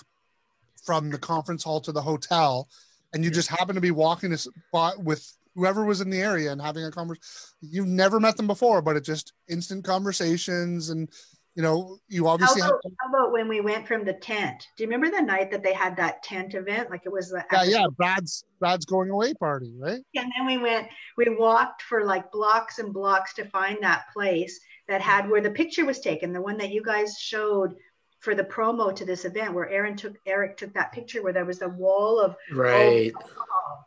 from the conference hall to the hotel, and you just happen to be walking a spot with whoever was in the area and having a conversation. You've never met them before, but it just instant conversations and you know, you obviously how about, have. how about when we went from the tent? Do you remember the night that they had that tent event? Like it was the Yeah, yeah. Brad's Brad's going away party, right? And then we went, we walked for like blocks and blocks to find that place that had where the picture was taken, the one that you guys showed for the promo to this event, where Aaron took Eric took that picture where there was the wall of Right. alcohol.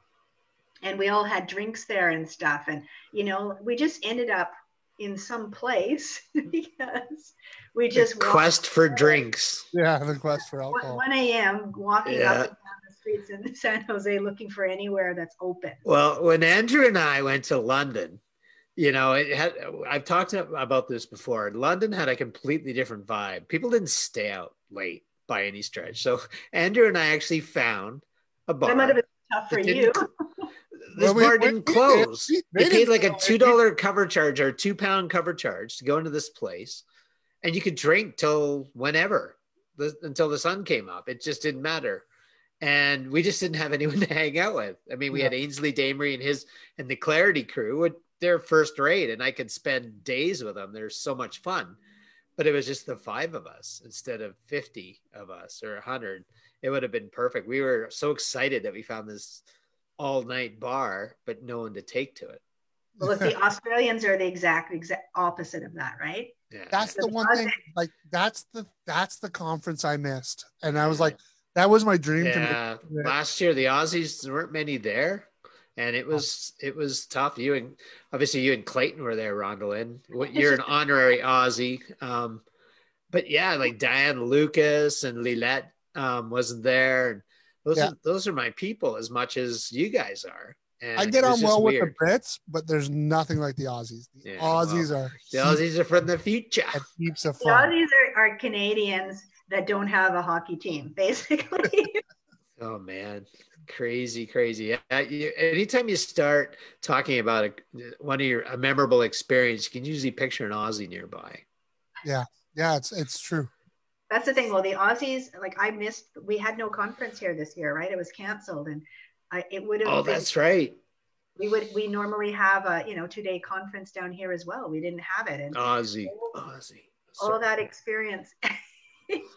and we all had drinks there and stuff. And you know, we just ended up in some place because we just walked Quest for drinks. Yeah, the quest for one- alcohol. 1 a.m. walking Yeah. up and down the streets in San Jose looking for anywhere that's open. Well, when Andrew and I went to London, you know, it had I've talked about this before. London had a completely different vibe. People didn't stay out late by any stretch. So Andrew and I actually found a bar. That might have been tough for you. didn't- This Well, we- bar we- didn't we- close. they They paid like a two dollar cover charge or two pound cover charge to go into this place, and you could drink till whenever, the, until the sun came up. It just didn't matter, and we just didn't have anyone to hang out with. I mean, we had Ainsley Damery and his and the Clarity crew. Would- They're first rate, and I could spend days with them. They're so much fun, but it was just the five of us instead of fifty of us or hundred. It would have been perfect. We were so excited that we found this all night bar, but no one to take to it. Well, if the Australians are the exact exact opposite of that, right? Yeah. That's the The one thing. Like that's the that's the conference I missed, and I was like, that was my dream. To yeah. make- Last year the Aussies there weren't many there. And it was it was tough. You and obviously you and Clayton were there, Rhondalynn. What you're an honorary Aussie. Um, but yeah, like Diane Lucas and Lilette um, wasn't there. And those Yeah. are those are my people as much as you guys are. And I get on was just well with weird. the Brits, but there's nothing like the Aussies. The Yeah, Aussies are The Aussies are from the future. heaps- heaps of The. Aussies are, are Canadians that don't have a hockey team, basically. Oh man, crazy, crazy. Anytime you start talking about a, one of your a memorable experience, you can usually picture an Aussie nearby. Yeah, yeah, it's it's true. That's the thing. Well, the Aussies, like I missed, we had no conference here this year, right? It was canceled, and I, it would have. Oh, been- that's right. We would. We normally have a you know two day conference down here as well. We didn't have it, and Aussie, Aussie. all that experience.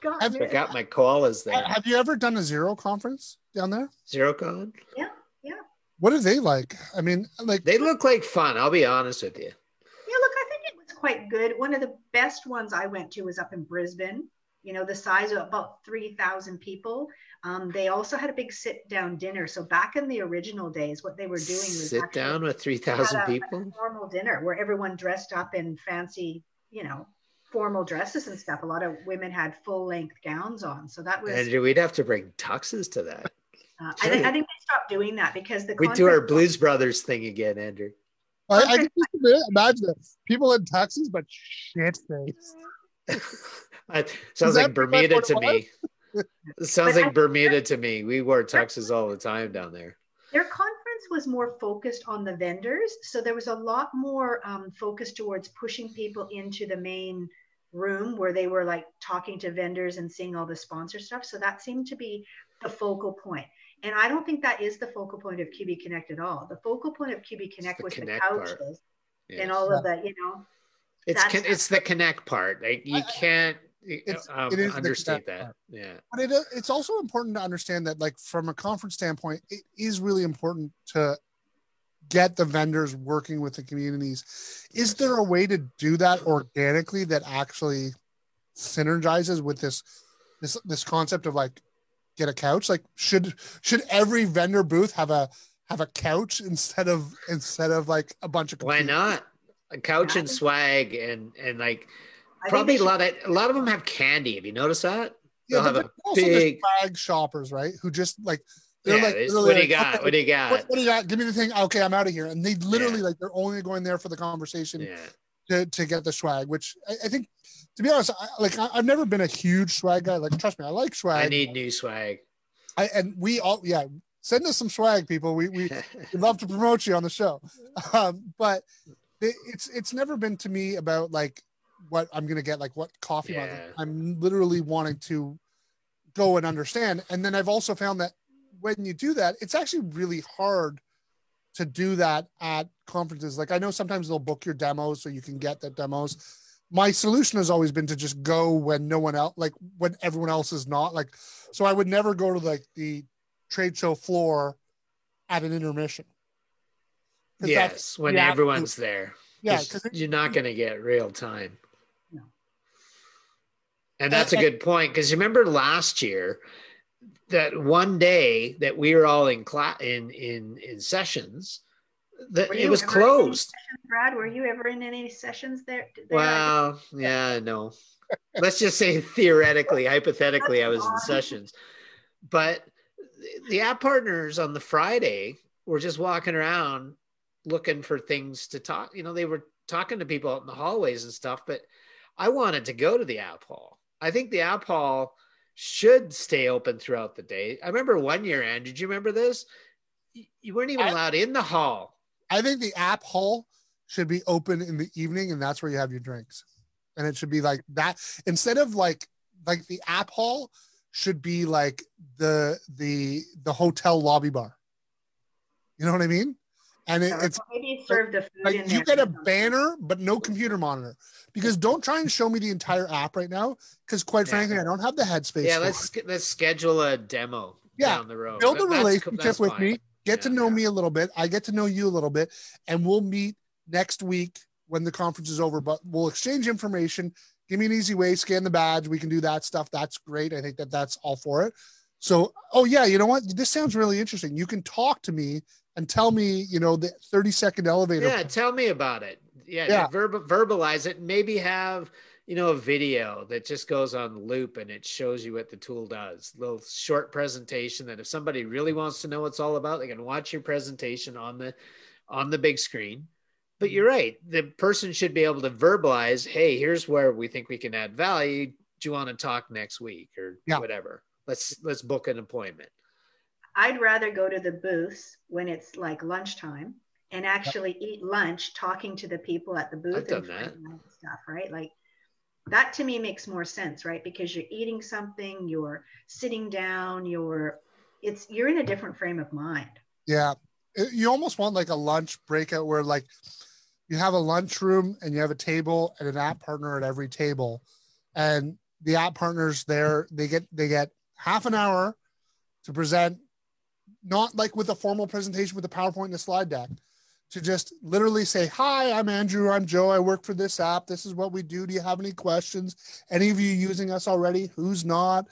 got Have- I missed. got my koalas Ha- there. Have you ever done a Xero conference down there? Xerocon. Yeah, yeah. What are they like? I mean, like They look like fun. I'll be honest with you. Yeah, look, I think it was quite good. One of the best ones I went to was up in Brisbane. You know, the size of about 3,000 people. Um, they also had a big sit down dinner. So, back in the original days, what they were doing was Sit down with three thousand had a- people. a formal dinner where everyone dressed up in fancy, you know, formal dresses and stuff. A lot of women had full length gowns on. So, that was, Andrew, we'd have to bring tuxes to that. uh, I, think, I think they stopped doing that because the We do our Blues Brothers thing again, Andrew. I, I can just imagine it. People in Texas, but shit face. Sounds like Bermuda to me. Sounds But I- like Bermuda to me. We wore tuxes all the time down there. their conference was more focused on the vendors so there was a lot more um, focus towards pushing people into the main room where they were like talking to vendors and seeing all the sponsor stuff so that seemed to be the focal point and i don't think that is the focal point of qb connect at all the focal point of qb connect the was connect the part. couches Yes. and all of the you know It's con- it's the connect part. Like you I- can't It's- um, it is the understate that. part. Yeah. But it, it's also important to understand that, like, from a conference standpoint, it is really important to get the vendors working with the communities. Is there a way to do that organically that actually synergizes with this this this concept of like get a couch? Like, should should every vendor booth have a have a couch instead of instead of like a bunch of Why not? A couch and swag and and like I probably a lot of a lot of them have candy. Have you noticed that? Yeah, They'll but have a also big- swag shoppers, right? Who just like they're Yeah. like, literally what do you like, got? okay, What do you got? what, what do you got? Give me the thing. Okay, I'm out of here. And they literally Yeah. like they're only going there for the conversation. Yeah. to, to get the swag, which I, I think, to be honest, I, like I, have never been a huge swag guy. Like, trust me, I like swag. I need new swag. I, and we all, yeah, send us some swag, people. We we would love to promote you on the show. Um, but it, it's it's never been to me about like what I'm gonna get, like what coffee. Yeah. I'm literally wanting to go and understand. And then I've also found that when you do that, it's actually really hard to do that at conferences. Like I know sometimes they'll book your demos so you can get the demos. My solution has always been to just go when no one else, like when everyone else is not. Like, so I would never go to like the trade show floor at an intermission. Yes, when everyone's there. Yeah, because you're not going to get real time. And that's a good point because remember last year that one day that we were all in class in in in sessions that it was closed. Brad, were you ever in any sessions there? there? Well, yeah, no. Let's just say theoretically, hypothetically, I was in sessions, but the app partners on the Friday were just walking around looking for things to talk. You know, they were talking to people out in the hallways and stuff, but I wanted to go to the app hall. I think the app hall should stay open throughout the day. I remember one year, Anne, did you remember this? You weren't even allowed in the hall. I think the app hall should be open in the evening and that's where you have your drinks. And it should be like that instead of like like the app hall should be like the the the hotel lobby bar. You know what I mean? And it, it's maybe serve the food. Like you get a banner, but no computer monitor. Because don't try and show me the entire app right now. Because quite yeah. frankly, I don't have the headspace. Yeah, let's it. let's schedule a demo yeah. down the road. Build a relationship that's with fine. me. Get yeah, to know yeah. me a little bit. I get to know you a little bit, and we'll meet next week when the conference is over. But we'll exchange information give me an easy way, scan the badge. We can do that stuff. That's great. I think that that's all for it. So, oh yeah, you know what? This sounds really interesting. You can talk to me and tell me, you know, the 30 second elevator. Yeah, tell me about it. Yeah, yeah. Verb- verbalize it. Maybe have, you know, a video that just goes on loop and it shows you what the tool does. A little short presentation that if somebody really wants to know what's all about, they can watch your presentation on the on the big screen but you're right. The person should be able to verbalize, hey, here's where we think we can add value. Do you want to talk next week or yeah. whatever? Let's let's book an appointment. I'd rather go to the booths when it's like lunchtime and actually eat lunch talking to the people at the booth and stuff, right? Like that to me makes more sense, right? Because you're eating something, you're sitting down, you're it's you're in a different frame of mind. Yeah. You almost want like a lunch breakout where like you have a lunchroom and you have a table and an app partner at every table and the app partners there they get they get half an hour to present not like with a formal presentation with a powerpoint and a slide deck to just literally say hi i'm andrew i'm joe i work for this app this is what we do do you have any questions? Any of you using us already? Who's not?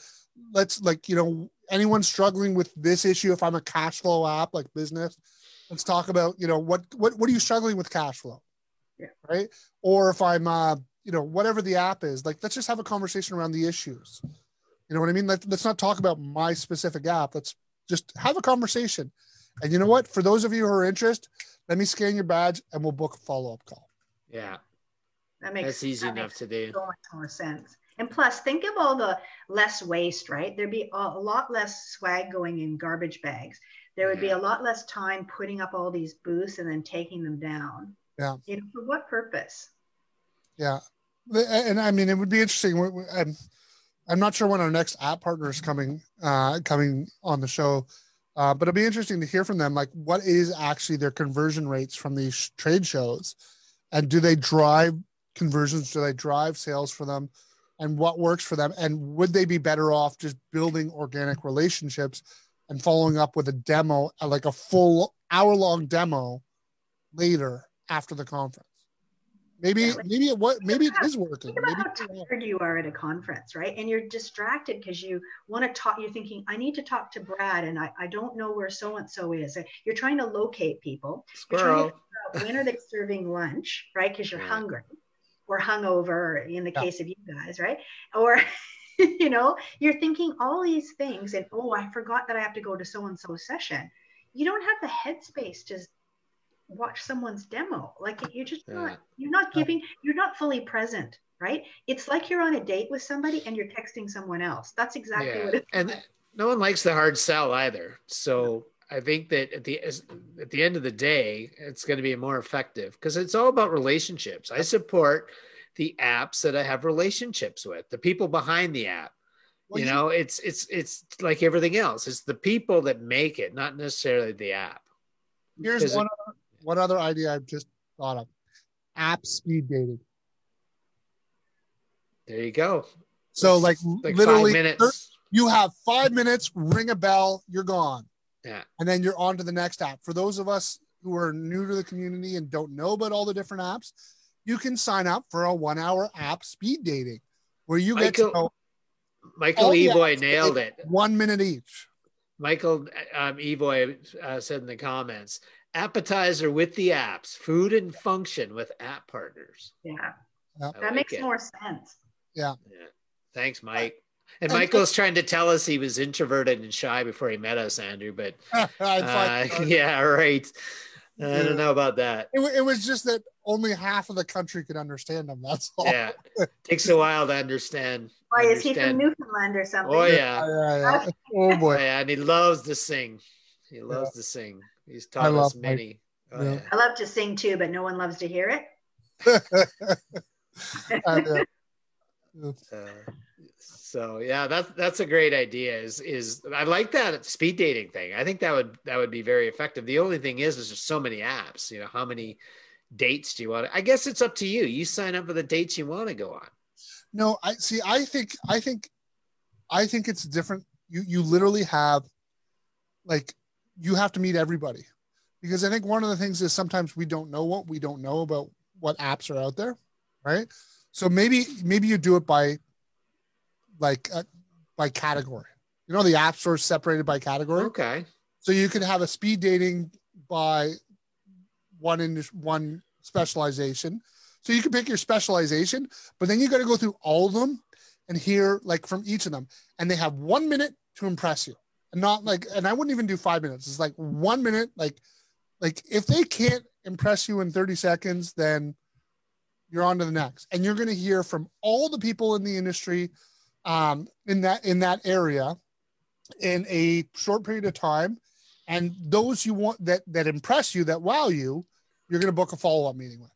Let's like you know anyone struggling with this issue if i'm a cash flow app like business let's talk about you know what what what are you struggling with cash flow? Yeah. right? Or if i'm uh you know whatever the app is like let's just have a conversation around the issues. You know what i mean? Let, let's not talk about my specific app let's just have a conversation. And you know what? For those of you who are interested let me scan your badge and we'll book a follow-up call. Yeah. That makes that's easy that enough to do. so much more sense. And plus think of all the less waste right? There'd be a, a lot less swag going in garbage bags. There would be a lot less time putting up all these booths and then taking them down. Yeah. You know, for what purpose? Yeah. And I mean, it would be interesting. Um, I'm, not sure when our next app partner is coming, uh, coming on the show. Uh, but it'll be interesting to hear from them. Like, what is actually their conversion rates from these trade shows, and do they drive conversions? Do they drive sales for them, and what works for them? And would they be better off just building organic relationships and following up with a demo, like a full hour long demo later after the conference. Maybe yeah, maybe it what maybe it is working. Think about maybe how tired you are at a conference, right? And you're distracted because you want to talk. You're thinking, I need to talk to Brad, and I, I don't know where so and so is. You're trying to locate people. Squirrel. when are they serving lunch, right? Because you're yeah. hungry or hungover in the yeah. case of you guys, right? Or you know, you're thinking all these things, and oh, I forgot that I have to go to so and so session. You don't have the headspace to watch someone's demo. Like you're just Yeah. not you're not giving you're not fully present, right? It's like you're on a date with somebody and you're texting someone else. That's exactly yeah. what it and no one likes the hard sell either. So I think that at the at the end of the day, it's going to be more effective because it's all about relationships. I support the apps that I have relationships with, the people behind the app. Well, you you- know, it's it's it's like everything else. It's the people that make it, not necessarily the app. Here's Is it- one other, one other idea I've just thought of: app speed dating. There you go. So, like, Like literally, you have five minutes, ring a bell, you're gone. Yeah. And then you're on to the next app. For those of us who are new to the community and don't know about all the different apps, you can sign up for a one hour app speed dating where you get to Michael- know Michael Evoy nailed it. one minute each. Michael um, Evoy uh, said in the comments, appetizer with the apps, food and function with app partners. yeah. I That like makes it. more sense. Yeah. Thanks, Mike. And And- Michael's trying to tell us he was introverted and shy before he met us, Andrew. But uh, yeah, right. I don't know about that. it, it was just that only half of the country could understand him. That's all. Yeah, takes a while to understand. Why is he from. Newfoundland or something? Oh Yeah, yeah, yeah, yeah. Oh oh, boy. yeah, and he loves to sing. He loves to sing. He's taught us Mike. many. Oh, Yeah. yeah. I love to sing too, but no one loves to hear it. And, uh, Uh, so yeah, that's that's a great idea. Is is I like that speed dating thing. I think that would that would be very effective. The only thing is, is there's so many apps. You know, how many dates do you want? I guess it's up to you. You sign up for the dates you want to go on. No, I see. I think, I think, I think it's different. You you literally have, like, you have to meet everybody, because I think one of the things is sometimes we don't know what we don't know about what apps are out there, right? So maybe maybe you do it by, like, uh, by category. You know, the app store is separated by category. Okay. So you could have a speed dating by one in one specialization. So you can pick your specialization, but then you got to go through all of them and hear like from each of them. And they have one minute to impress you. Not like, and I wouldn't even do five minutes. It's like one minute. Like, like if they can't impress you in 30 seconds, then you're on to the next. And you're going to hear from all the people in the industry um, in that in that area in a short period of time and those you want that that impress you that wow you you're going to book a follow-up meeting with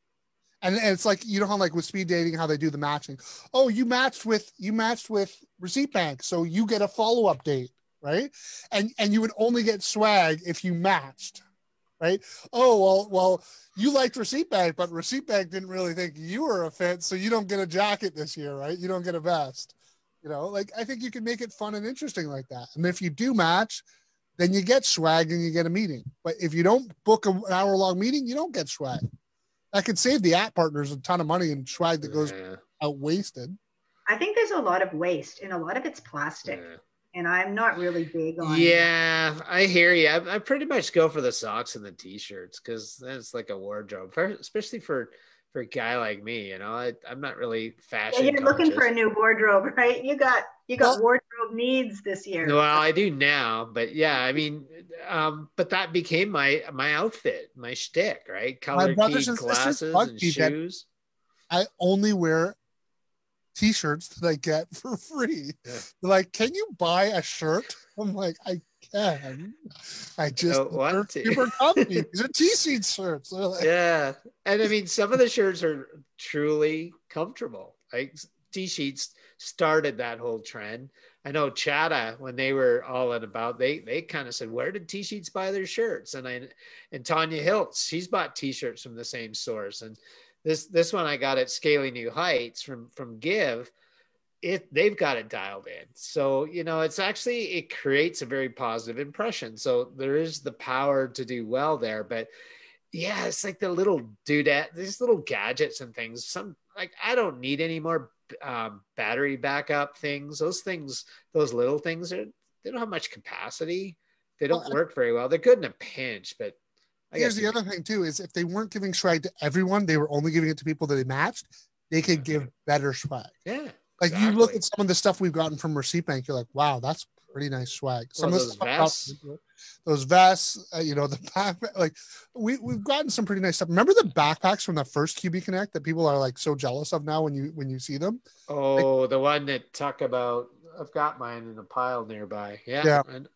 and, and it's like you know how like with speed dating how they do the matching oh you matched with you matched with receipt bank so you get a follow-up date right? And and you would only get swag if you matched right? Oh well well you liked receipt Bank, but receipt Bank didn't really think you were a fit so you don't get a jacket this year right? You don't get a vest you know? Like i think you can make it fun and interesting like that. And if you do match then you get swag and you get a meeting. But if you don't book an hour long meeting you don't get swag. That could save the app partners a ton of money and swag that goes Yeah, out wasted. I think there's a lot of waste and a lot of it's plastic. yeah. And I'm not really big on Yeah, I hear you. I, I pretty much go for the socks and the t-shirts because that's like a wardrobe, for, especially for for a guy like me. You know, I, I'm not really fashion. Yeah, fashion. you're looking for a new wardrobe, right? You got you got Well- wardrobe needs this year. Well, I do now, but yeah, I mean, um, but that became my my outfit, my shtick, right? Color brothers keyed and sisters glasses and me that- shoes. i only wear t-shirts that i get for free Yeah. Like can you buy a shirt i'm like i can i just Oh, what? they're super comfy these are t-shirt shirts like, yeah, and I mean, some of the shirts are truly comfortable. Like TSheets started that whole trend. I know Chata when they were all in about they they kind of said where did TSheets buy their shirts and I and Tanya Hiltz she's bought t-shirts from the same source and this this one I got at Scaling New Heights from from Give it they've got it dialed in. So you know it's actually it creates a very positive impression. So there is the power to do well there but yeah it's like the little dudette these little gadgets and things some like i don't need any more um, battery backup things. Those things those little things are they don't have much capacity. They don't Well, work very well. They're good in a pinch but I Here's the other thing too: is if they weren't giving swag to everyone, they were only giving it to people that they matched. They could give better swag. yeah Like you look at some of the stuff we've gotten from Receipt Bank, you're like, wow, that's pretty nice swag. Some Well, of those vests. those vests, uh, you know, the back like we we've gotten some pretty nice stuff. Remember the backpacks from the first QB Connect that people are like so jealous of now when you when you see them? Oh, the one that talk about. I've got mine in a pile nearby. Yeah. Yeah. and-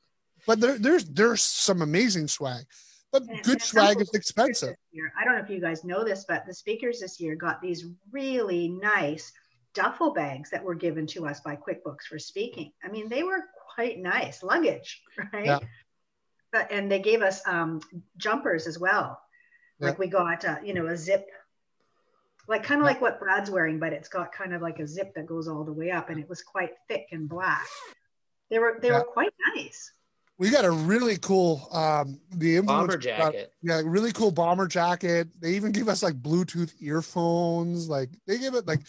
But there, there's there's some amazing swag, but And- good swag is expensive. I don't know if you guys know this, but the speakers this year got these really nice duffel bags that were given to us by QuickBooks for speaking. I mean, they were quite nice luggage, right? Yeah. But and they gave us um, jumpers as well. Yeah. Like we got, uh, you know, a zip, like kind of like what Brad's wearing, but it's got kind of like a zip that goes all the way up, and it was quite thick and black. They were they Yeah. were quite nice. We got a really cool um the Bomber influencers got- jacket. yeah, really cool bomber jacket. They even give us like Bluetooth earphones. Like they give it like,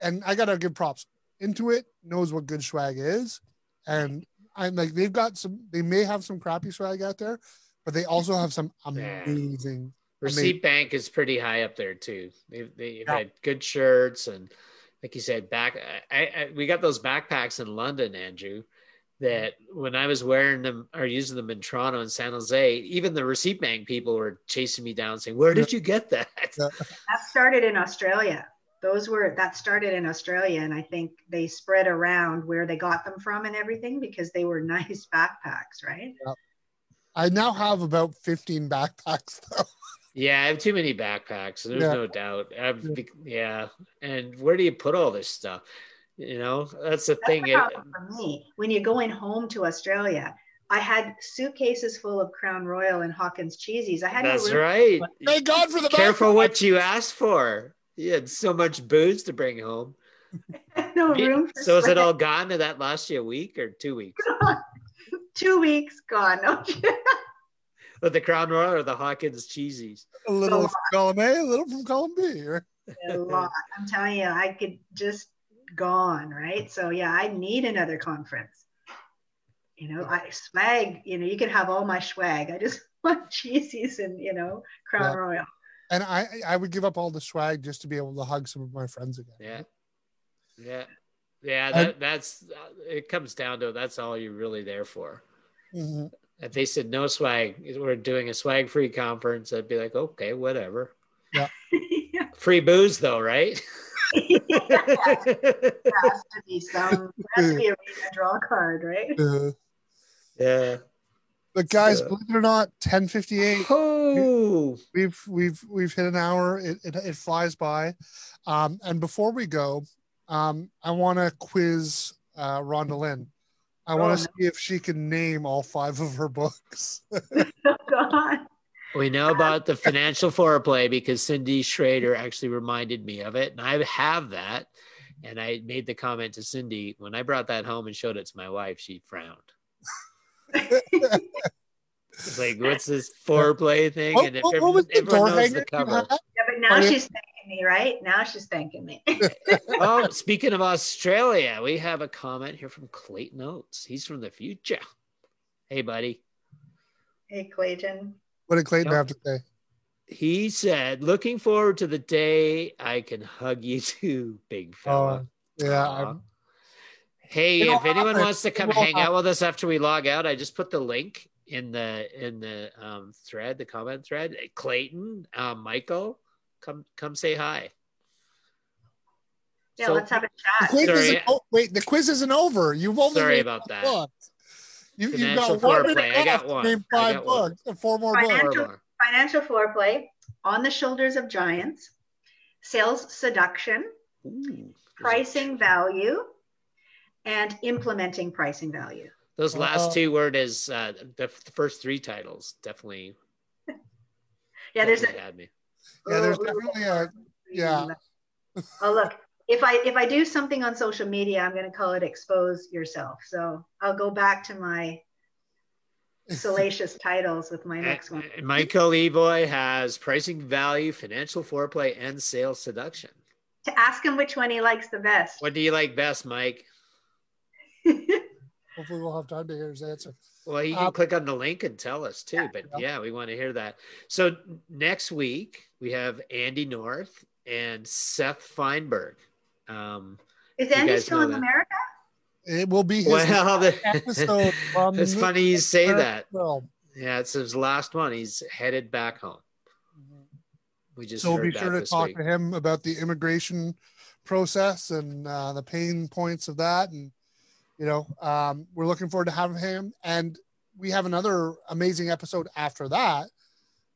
and I gotta give props. Intuit knows what good swag is, and I'm like they've got some. They may have some crappy swag out there, but they also have some amazing. Receipt Bank is pretty high up there too. They've, they've Yeah. had good shirts and, like you said, back. I, I we got those backpacks in London, Andrew. That when I was wearing them or using them in Toronto and San Jose, even the Receipt Bank people were chasing me down, saying, "Where did you get that?" That started in Australia. Those were that started in Australia, and I think they spread around where they got them from and everything because they were nice backpacks, right? I now have about 15 backpacks though. Yeah, I have too many backpacks. There's Yeah. no doubt. I've, yeah, and where do you put all this stuff? You know, that's the That's thing. the It, problem for me. When you're going home to Australia, I had suitcases full of Crown Royal and Hawkins cheesies. I had no that's room- right. Thank God for the Careful backpack. what you ask for. You had so much booze to bring home. no room. For So is it all gone? Did that last you a week or two weeks? two weeks gone? No, With the Crown Royal or the Hawkins cheesies? A little from column A, a little from column B. Right? a lot. I'm telling you, I could just gone, right? So yeah, I need another conference. You know, I swag, you know, you can have all my swag. I just want cheesies and you know, Crown Yeah. Royal. And I, I would give up all the swag just to be able to hug some of my friends again. Yeah. Yeah. Yeah, And- that, that's it comes down to that's all you're really there for. Mhm. If they said no swag, we're doing a swag free conference, I'd be like, okay, whatever. Yeah. Free booze though, right? there has to be some. There has to be a, a draw card, right? Uh, yeah. but guys, So- believe it or not, 1058. Oh, We've we've we've hit an hour. It it, it flies by. Um, and before we go, um, I want to quiz uh, Rhonda Lynn. I want Oh, to see if she can name all five of her books. Oh, God. We know uh, about the financial foreplay because Cindy Schrader actually reminded me of it, and I have that. And I made the comment to Cindy when I brought that home and showed it to my wife. She frowned. It's like, what's this foreplay thing? What, and if what- what everyone, was the everyone door knows the you cover. Yeah, but now she's thanking me, right? Now she's thanking me. oh, speaking of Australia, we have a comment here from Clayton Oates. He's from the future. Hey, buddy. hey, Clayton. What did Clayton Yep. have to say? He said, looking forward to the day I can hug you too, big fella. Yeah, Aw. I'm, Hey, It if anyone happened. wants to It come all hang out with us after we log out, I just put the link in the in the um, thread, the comment thread. Clayton, um, Michael, come come say hi. Yeah, So- let's have a the chat. quiz Sorry. isn't, oh, wait, the quiz isn't over. You've only Sorry about that. books. You, you've Financial got one foreplay. minute I got one. Name I five got one. books and four more Financial- books. Financial floor play, On the Shoulders of Giants, Sales Seduction, Ooh. Pricing Value, and Implementing Pricing Value. Those last Uh, two word is uh, the, f- the first three titles definitely. Yeah, there's a definitely had me. Yeah, there's Oh, definitely a yeah. Oh look, if I if I do something on social media, I'm going to call it expose yourself. So I'll go back to my salacious titles with my next one. Michael Evoy has pricing value, financial foreplay, and sales seduction. To ask him which one he likes the best. What do you like best, Mike? Hopefully, we'll have time to hear his answer. Well, you can Uh, click on the link and tell us too. But Yeah. yeah, we want to hear that. So next week we have Andy North and Seth Feinberg. Um, Is You Andy still in that. America? It will be his well, the, episode. it's funny you say that. Film. Yeah, it's his last one. He's headed back home. We just so be sure to talk week. to him about the immigration process and uh, the pain points of that, and you know, um, we're looking forward to having him. And we have another amazing episode after that.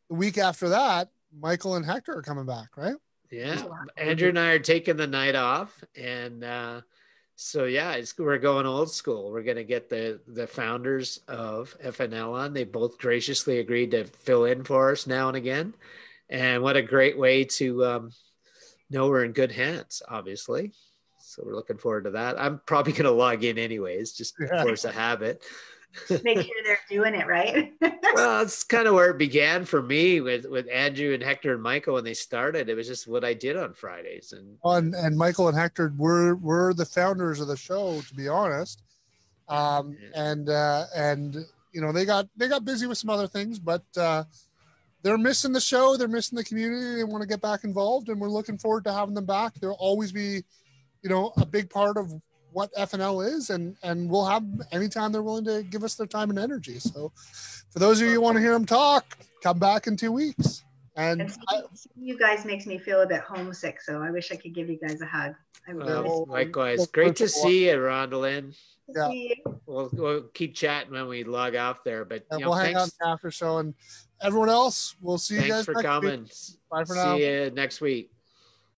The week after that, Michael and Hector are coming back, right? Yeah, Andrew and I are taking the night off, and uh, so yeah, we're going old school. We're going to get the the founders of FNL on. They both graciously agreed to fill in for us now and again, and what a great way to um, know we're in good hands. Obviously, so we're looking forward to that. I'm probably going to log in anyways, just yeah. force a habit. Make sure they're doing it right. well, that's kind of where it began for me with with Andrew and Hector and Michael when they started. It was just what I did on Fridays, and and, and Michael and Hector were were the founders of the show, to be honest. Um, yeah. and uh, and you know they got they got busy with some other things, but uh, they're missing the show. They're missing the community. They want to get back involved, and we're looking forward to having them back. They'll always be, you know, a big part of what FNL is, and and we'll have anytime they're willing to give us their time and energy. So, for those of you who want to hear them talk, come back in two weeks. And, and I, you guys makes me feel a bit homesick, so I wish I could give you guys a hug. Well, oh, likewise, great to see you, Rhondalynn. Yeah, we'll, we'll keep chatting when we log off there, but you know, we'll hang out after show. And everyone else, we'll see thanks you guys. for coming. Week. Bye for now. See you next week.